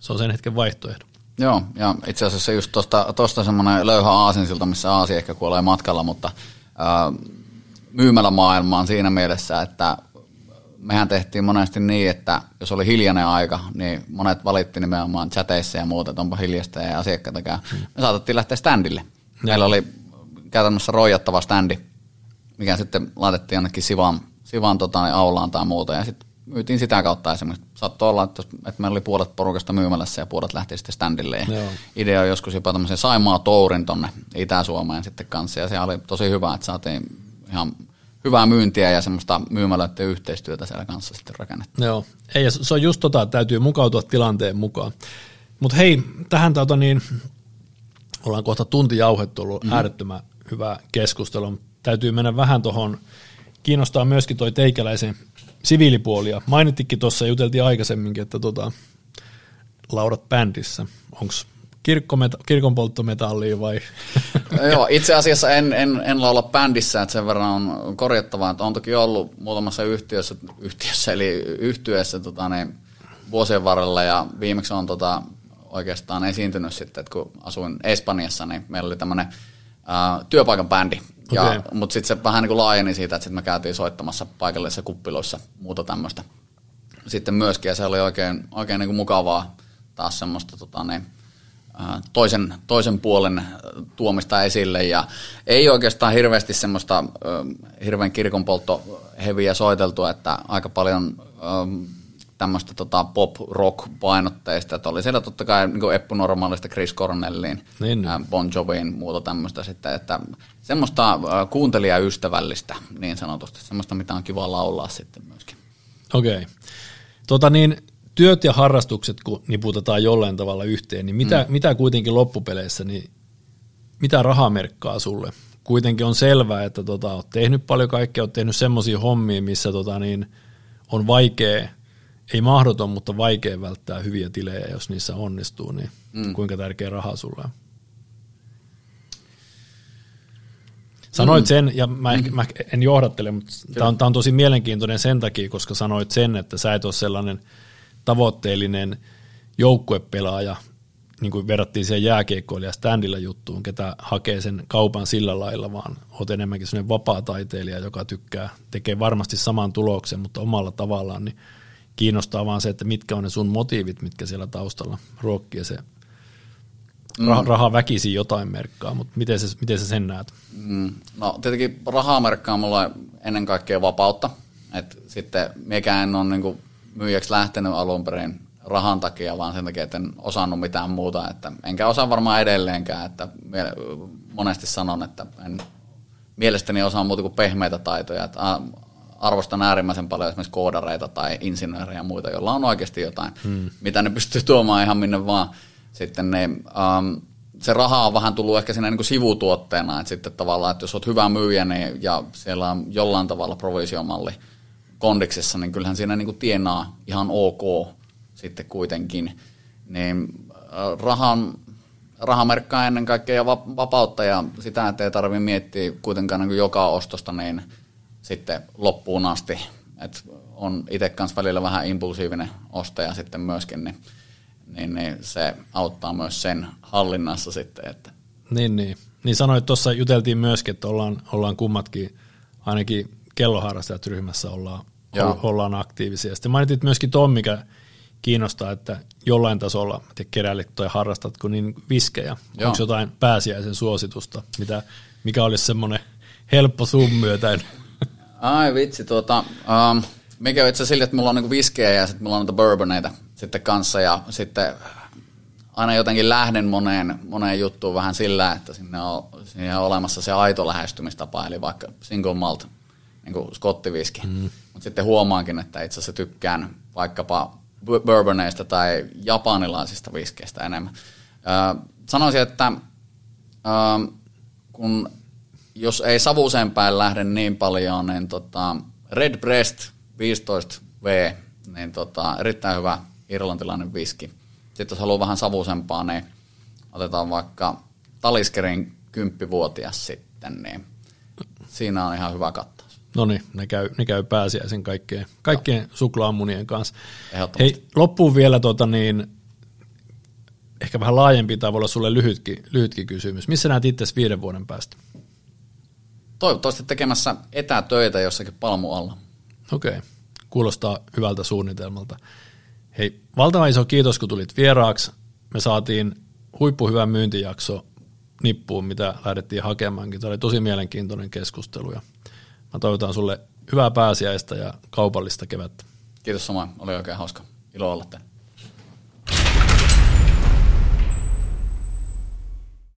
se on sen hetken vaihtoehto. Joo, ja itse asiassa just tuosta semmoinen löyhä aasinsilta, missä aasi ehkä kuolee matkalla, mutta äh, myymälämaailmaan siinä mielessä, että mehän tehtiin monesti niin, että jos oli hiljainen aika, niin monet valitti nimenomaan chateissa ja muuta, että onpa hiljasta ja asiakkaita käy. Me saatettiin lähteä standille. Meillä oli käytännössä roijattava standi, mikä sitten laitettiin ainakin Sivan, Sivan tota, niin aulaan tai muuta, ja sitten myytiin sitä kautta esimerkiksi. Saattoi olla, että, että meillä oli puolet porukasta myymälässä ja puolet lähti sitten standille. Ja Joo. idea on joskus jopa tämmöisen Saimaa Tourin tonne Itä-Suomeen sitten kanssa. Ja se oli tosi hyvä, että saatiin ihan hyvää myyntiä ja semmoista myymälöiden yhteistyötä siellä kanssa sitten rakennettu. Joo, ei, ja se on just tota, että täytyy mukautua tilanteen mukaan. Mutta hei, tähän tota niin, ollaan kohta tunti jauhettu, ollut mm. äärettömän hyvä keskustelu. Täytyy mennä vähän tuohon, kiinnostaa myöskin toi teikäläisen siviilipuolia. Mainittikin tuossa, juteltiin aikaisemminkin, että tota, laudat bändissä. Onko kirkon polttometallia vai? <laughs> Joo, itse asiassa en, en, en laula bändissä, että sen verran on korjattavaa, että on toki ollut muutamassa yhtiössä, yhtiössä eli yhtiössä tota, niin, vuosien varrella ja viimeksi on tota, oikeastaan esiintynyt sitten, että kun asuin Espanjassa, niin meillä oli tämmöinen työpaikan bändi, okay. mutta sitten se vähän niin kuin laajeni siitä, että sitten me käytiin soittamassa paikallisissa kuppiloissa muuta tämmöistä sitten myöskin, ja se oli oikein, oikein niin kuin mukavaa taas semmoista tota, niin, toisen, toisen puolen tuomista esille ja ei oikeastaan hirveästi semmoista hirveän kirkonpoltto heviä soiteltua, että aika paljon tämmöistä tota pop-rock-painotteista, että oli siellä totta kai niin Eppu Normaalista Chris Cornelliin, niin. Bon Joviin, muuta tämmöistä sitten, että semmoista kuuntelijaystävällistä niin sanotusti, semmoista mitä on kiva laulaa sitten myöskin. Okei. Okay. Tota niin, työt ja harrastukset, kun niputetaan jollain tavalla yhteen, niin mitä, mm. mitä kuitenkin loppupeleissä, niin mitä raha merkkaa sulle? Kuitenkin on selvää, että tota, olet tehnyt paljon kaikkea, olet tehnyt semmoisia hommia, missä tota, niin, on vaikea, ei mahdoton, mutta vaikea välttää hyviä tilejä, jos niissä onnistuu, niin mm. kuinka tärkeä raha sulle on? Sanoit mm. sen, ja mä, ehkä, mä en johdattele, mutta tämä on, on tosi mielenkiintoinen sen takia, koska sanoit sen, että sä et ole sellainen – tavoitteellinen joukkuepelaaja, niin kuin verrattiin siihen jääkeikkoilija standilla juttuun, ketä hakee sen kaupan sillä lailla, vaan olet enemmänkin sellainen vapaa-taiteilija, joka tykkää, tekee varmasti saman tuloksen, mutta omalla tavallaan, niin kiinnostaa vaan se, että mitkä on ne sun motiivit, mitkä siellä taustalla ruokkii se raha, mm. raha väkisi jotain merkkaa, mutta miten sä, miten sä sen näet? Mm. No tietenkin rahaa merkkaa mulla ennen kaikkea vapautta, että sitten miekään en ole niin myyjäksi lähtenyt alun perin rahan takia, vaan sen takia, että en osannut mitään muuta. Että enkä osaa varmaan edelleenkään, että monesti sanon, että en mielestäni osaa muuta kuin pehmeitä taitoja. Että arvostan äärimmäisen paljon esimerkiksi koodareita tai insinöörejä ja muita, joilla on oikeasti jotain, hmm. mitä ne pystyy tuomaan ihan minne vaan. Sitten ne, um, se raha on vähän tullut ehkä siinä niin kuin sivutuotteena, että sitten tavallaan, että jos olet hyvä myyjä niin, ja siellä on jollain tavalla provisiomalli, kondiksessa, niin kyllähän siinä niin kuin tienaa ihan ok sitten kuitenkin. Niin äh, rahan, raha merkkaa ennen kaikkea vapautta ja sitä, että ei tarvitse miettiä kuitenkaan niin kuin joka ostosta niin sitten loppuun asti. Et on itse kanssa välillä vähän impulsiivinen ostaja sitten myöskin, niin, niin, niin se auttaa myös sen hallinnassa sitten. Että. Niin, niin. Niin sanoit tuossa, juteltiin myöskin, että ollaan, ollaan kummatkin ainakin kelloharrastajat ryhmässä ollaan Joo. ollaan aktiivisia. Sitten mainitit myöskin tuon, mikä kiinnostaa, että jollain tasolla te keräilet tai harrastatko niin viskejä. Joo. Onko jotain pääsiäisen suositusta, mitä, mikä olisi semmoinen helppo myötä? Ai vitsi, tuota, um, mikä on itse asiassa että mulla on niinku viskejä ja sitten mulla on noita bourboneita sitten kanssa ja sitten aina jotenkin lähden moneen, moneen juttuun vähän sillä, että sinne on, sinne on olemassa se aito lähestymistapa, eli vaikka single malt niin kuin skottiviski. Mm. Mutta sitten huomaankin, että itse asiassa tykkään vaikkapa bourboneista tai japanilaisista viskeistä enemmän. Öö, sanoisin, että öö, kun jos ei savuseen päin lähde niin paljon, niin tota Red Breast 15V, niin tota, erittäin hyvä irlantilainen viski. Sitten jos haluaa vähän savusempaa, niin otetaan vaikka Taliskerin kymppivuotias sitten, niin siinä on ihan hyvä katto. No niin, ne käy, ne käy pääsiäisen kaikkeen, kaikkien suklaamunien kanssa. Hei, loppuun vielä tota niin, ehkä vähän laajempi tai voi olla sulle lyhytkin, lyhytkin kysymys. Missä näet itse viiden vuoden päästä? Toivottavasti tekemässä etätöitä jossakin palmu alla. Okei, okay. kuulostaa hyvältä suunnitelmalta. Hei, valtavan iso kiitos, kun tulit vieraaksi. Me saatiin huippuhyvä myyntijakso nippuun, mitä lähdettiin hakemaankin. Tämä oli tosi mielenkiintoinen keskustelu ja Mä toivotan sulle hyvää pääsiäistä ja kaupallista kevättä. Kiitos samoin, oli oikein hauska. Ilo olla täällä.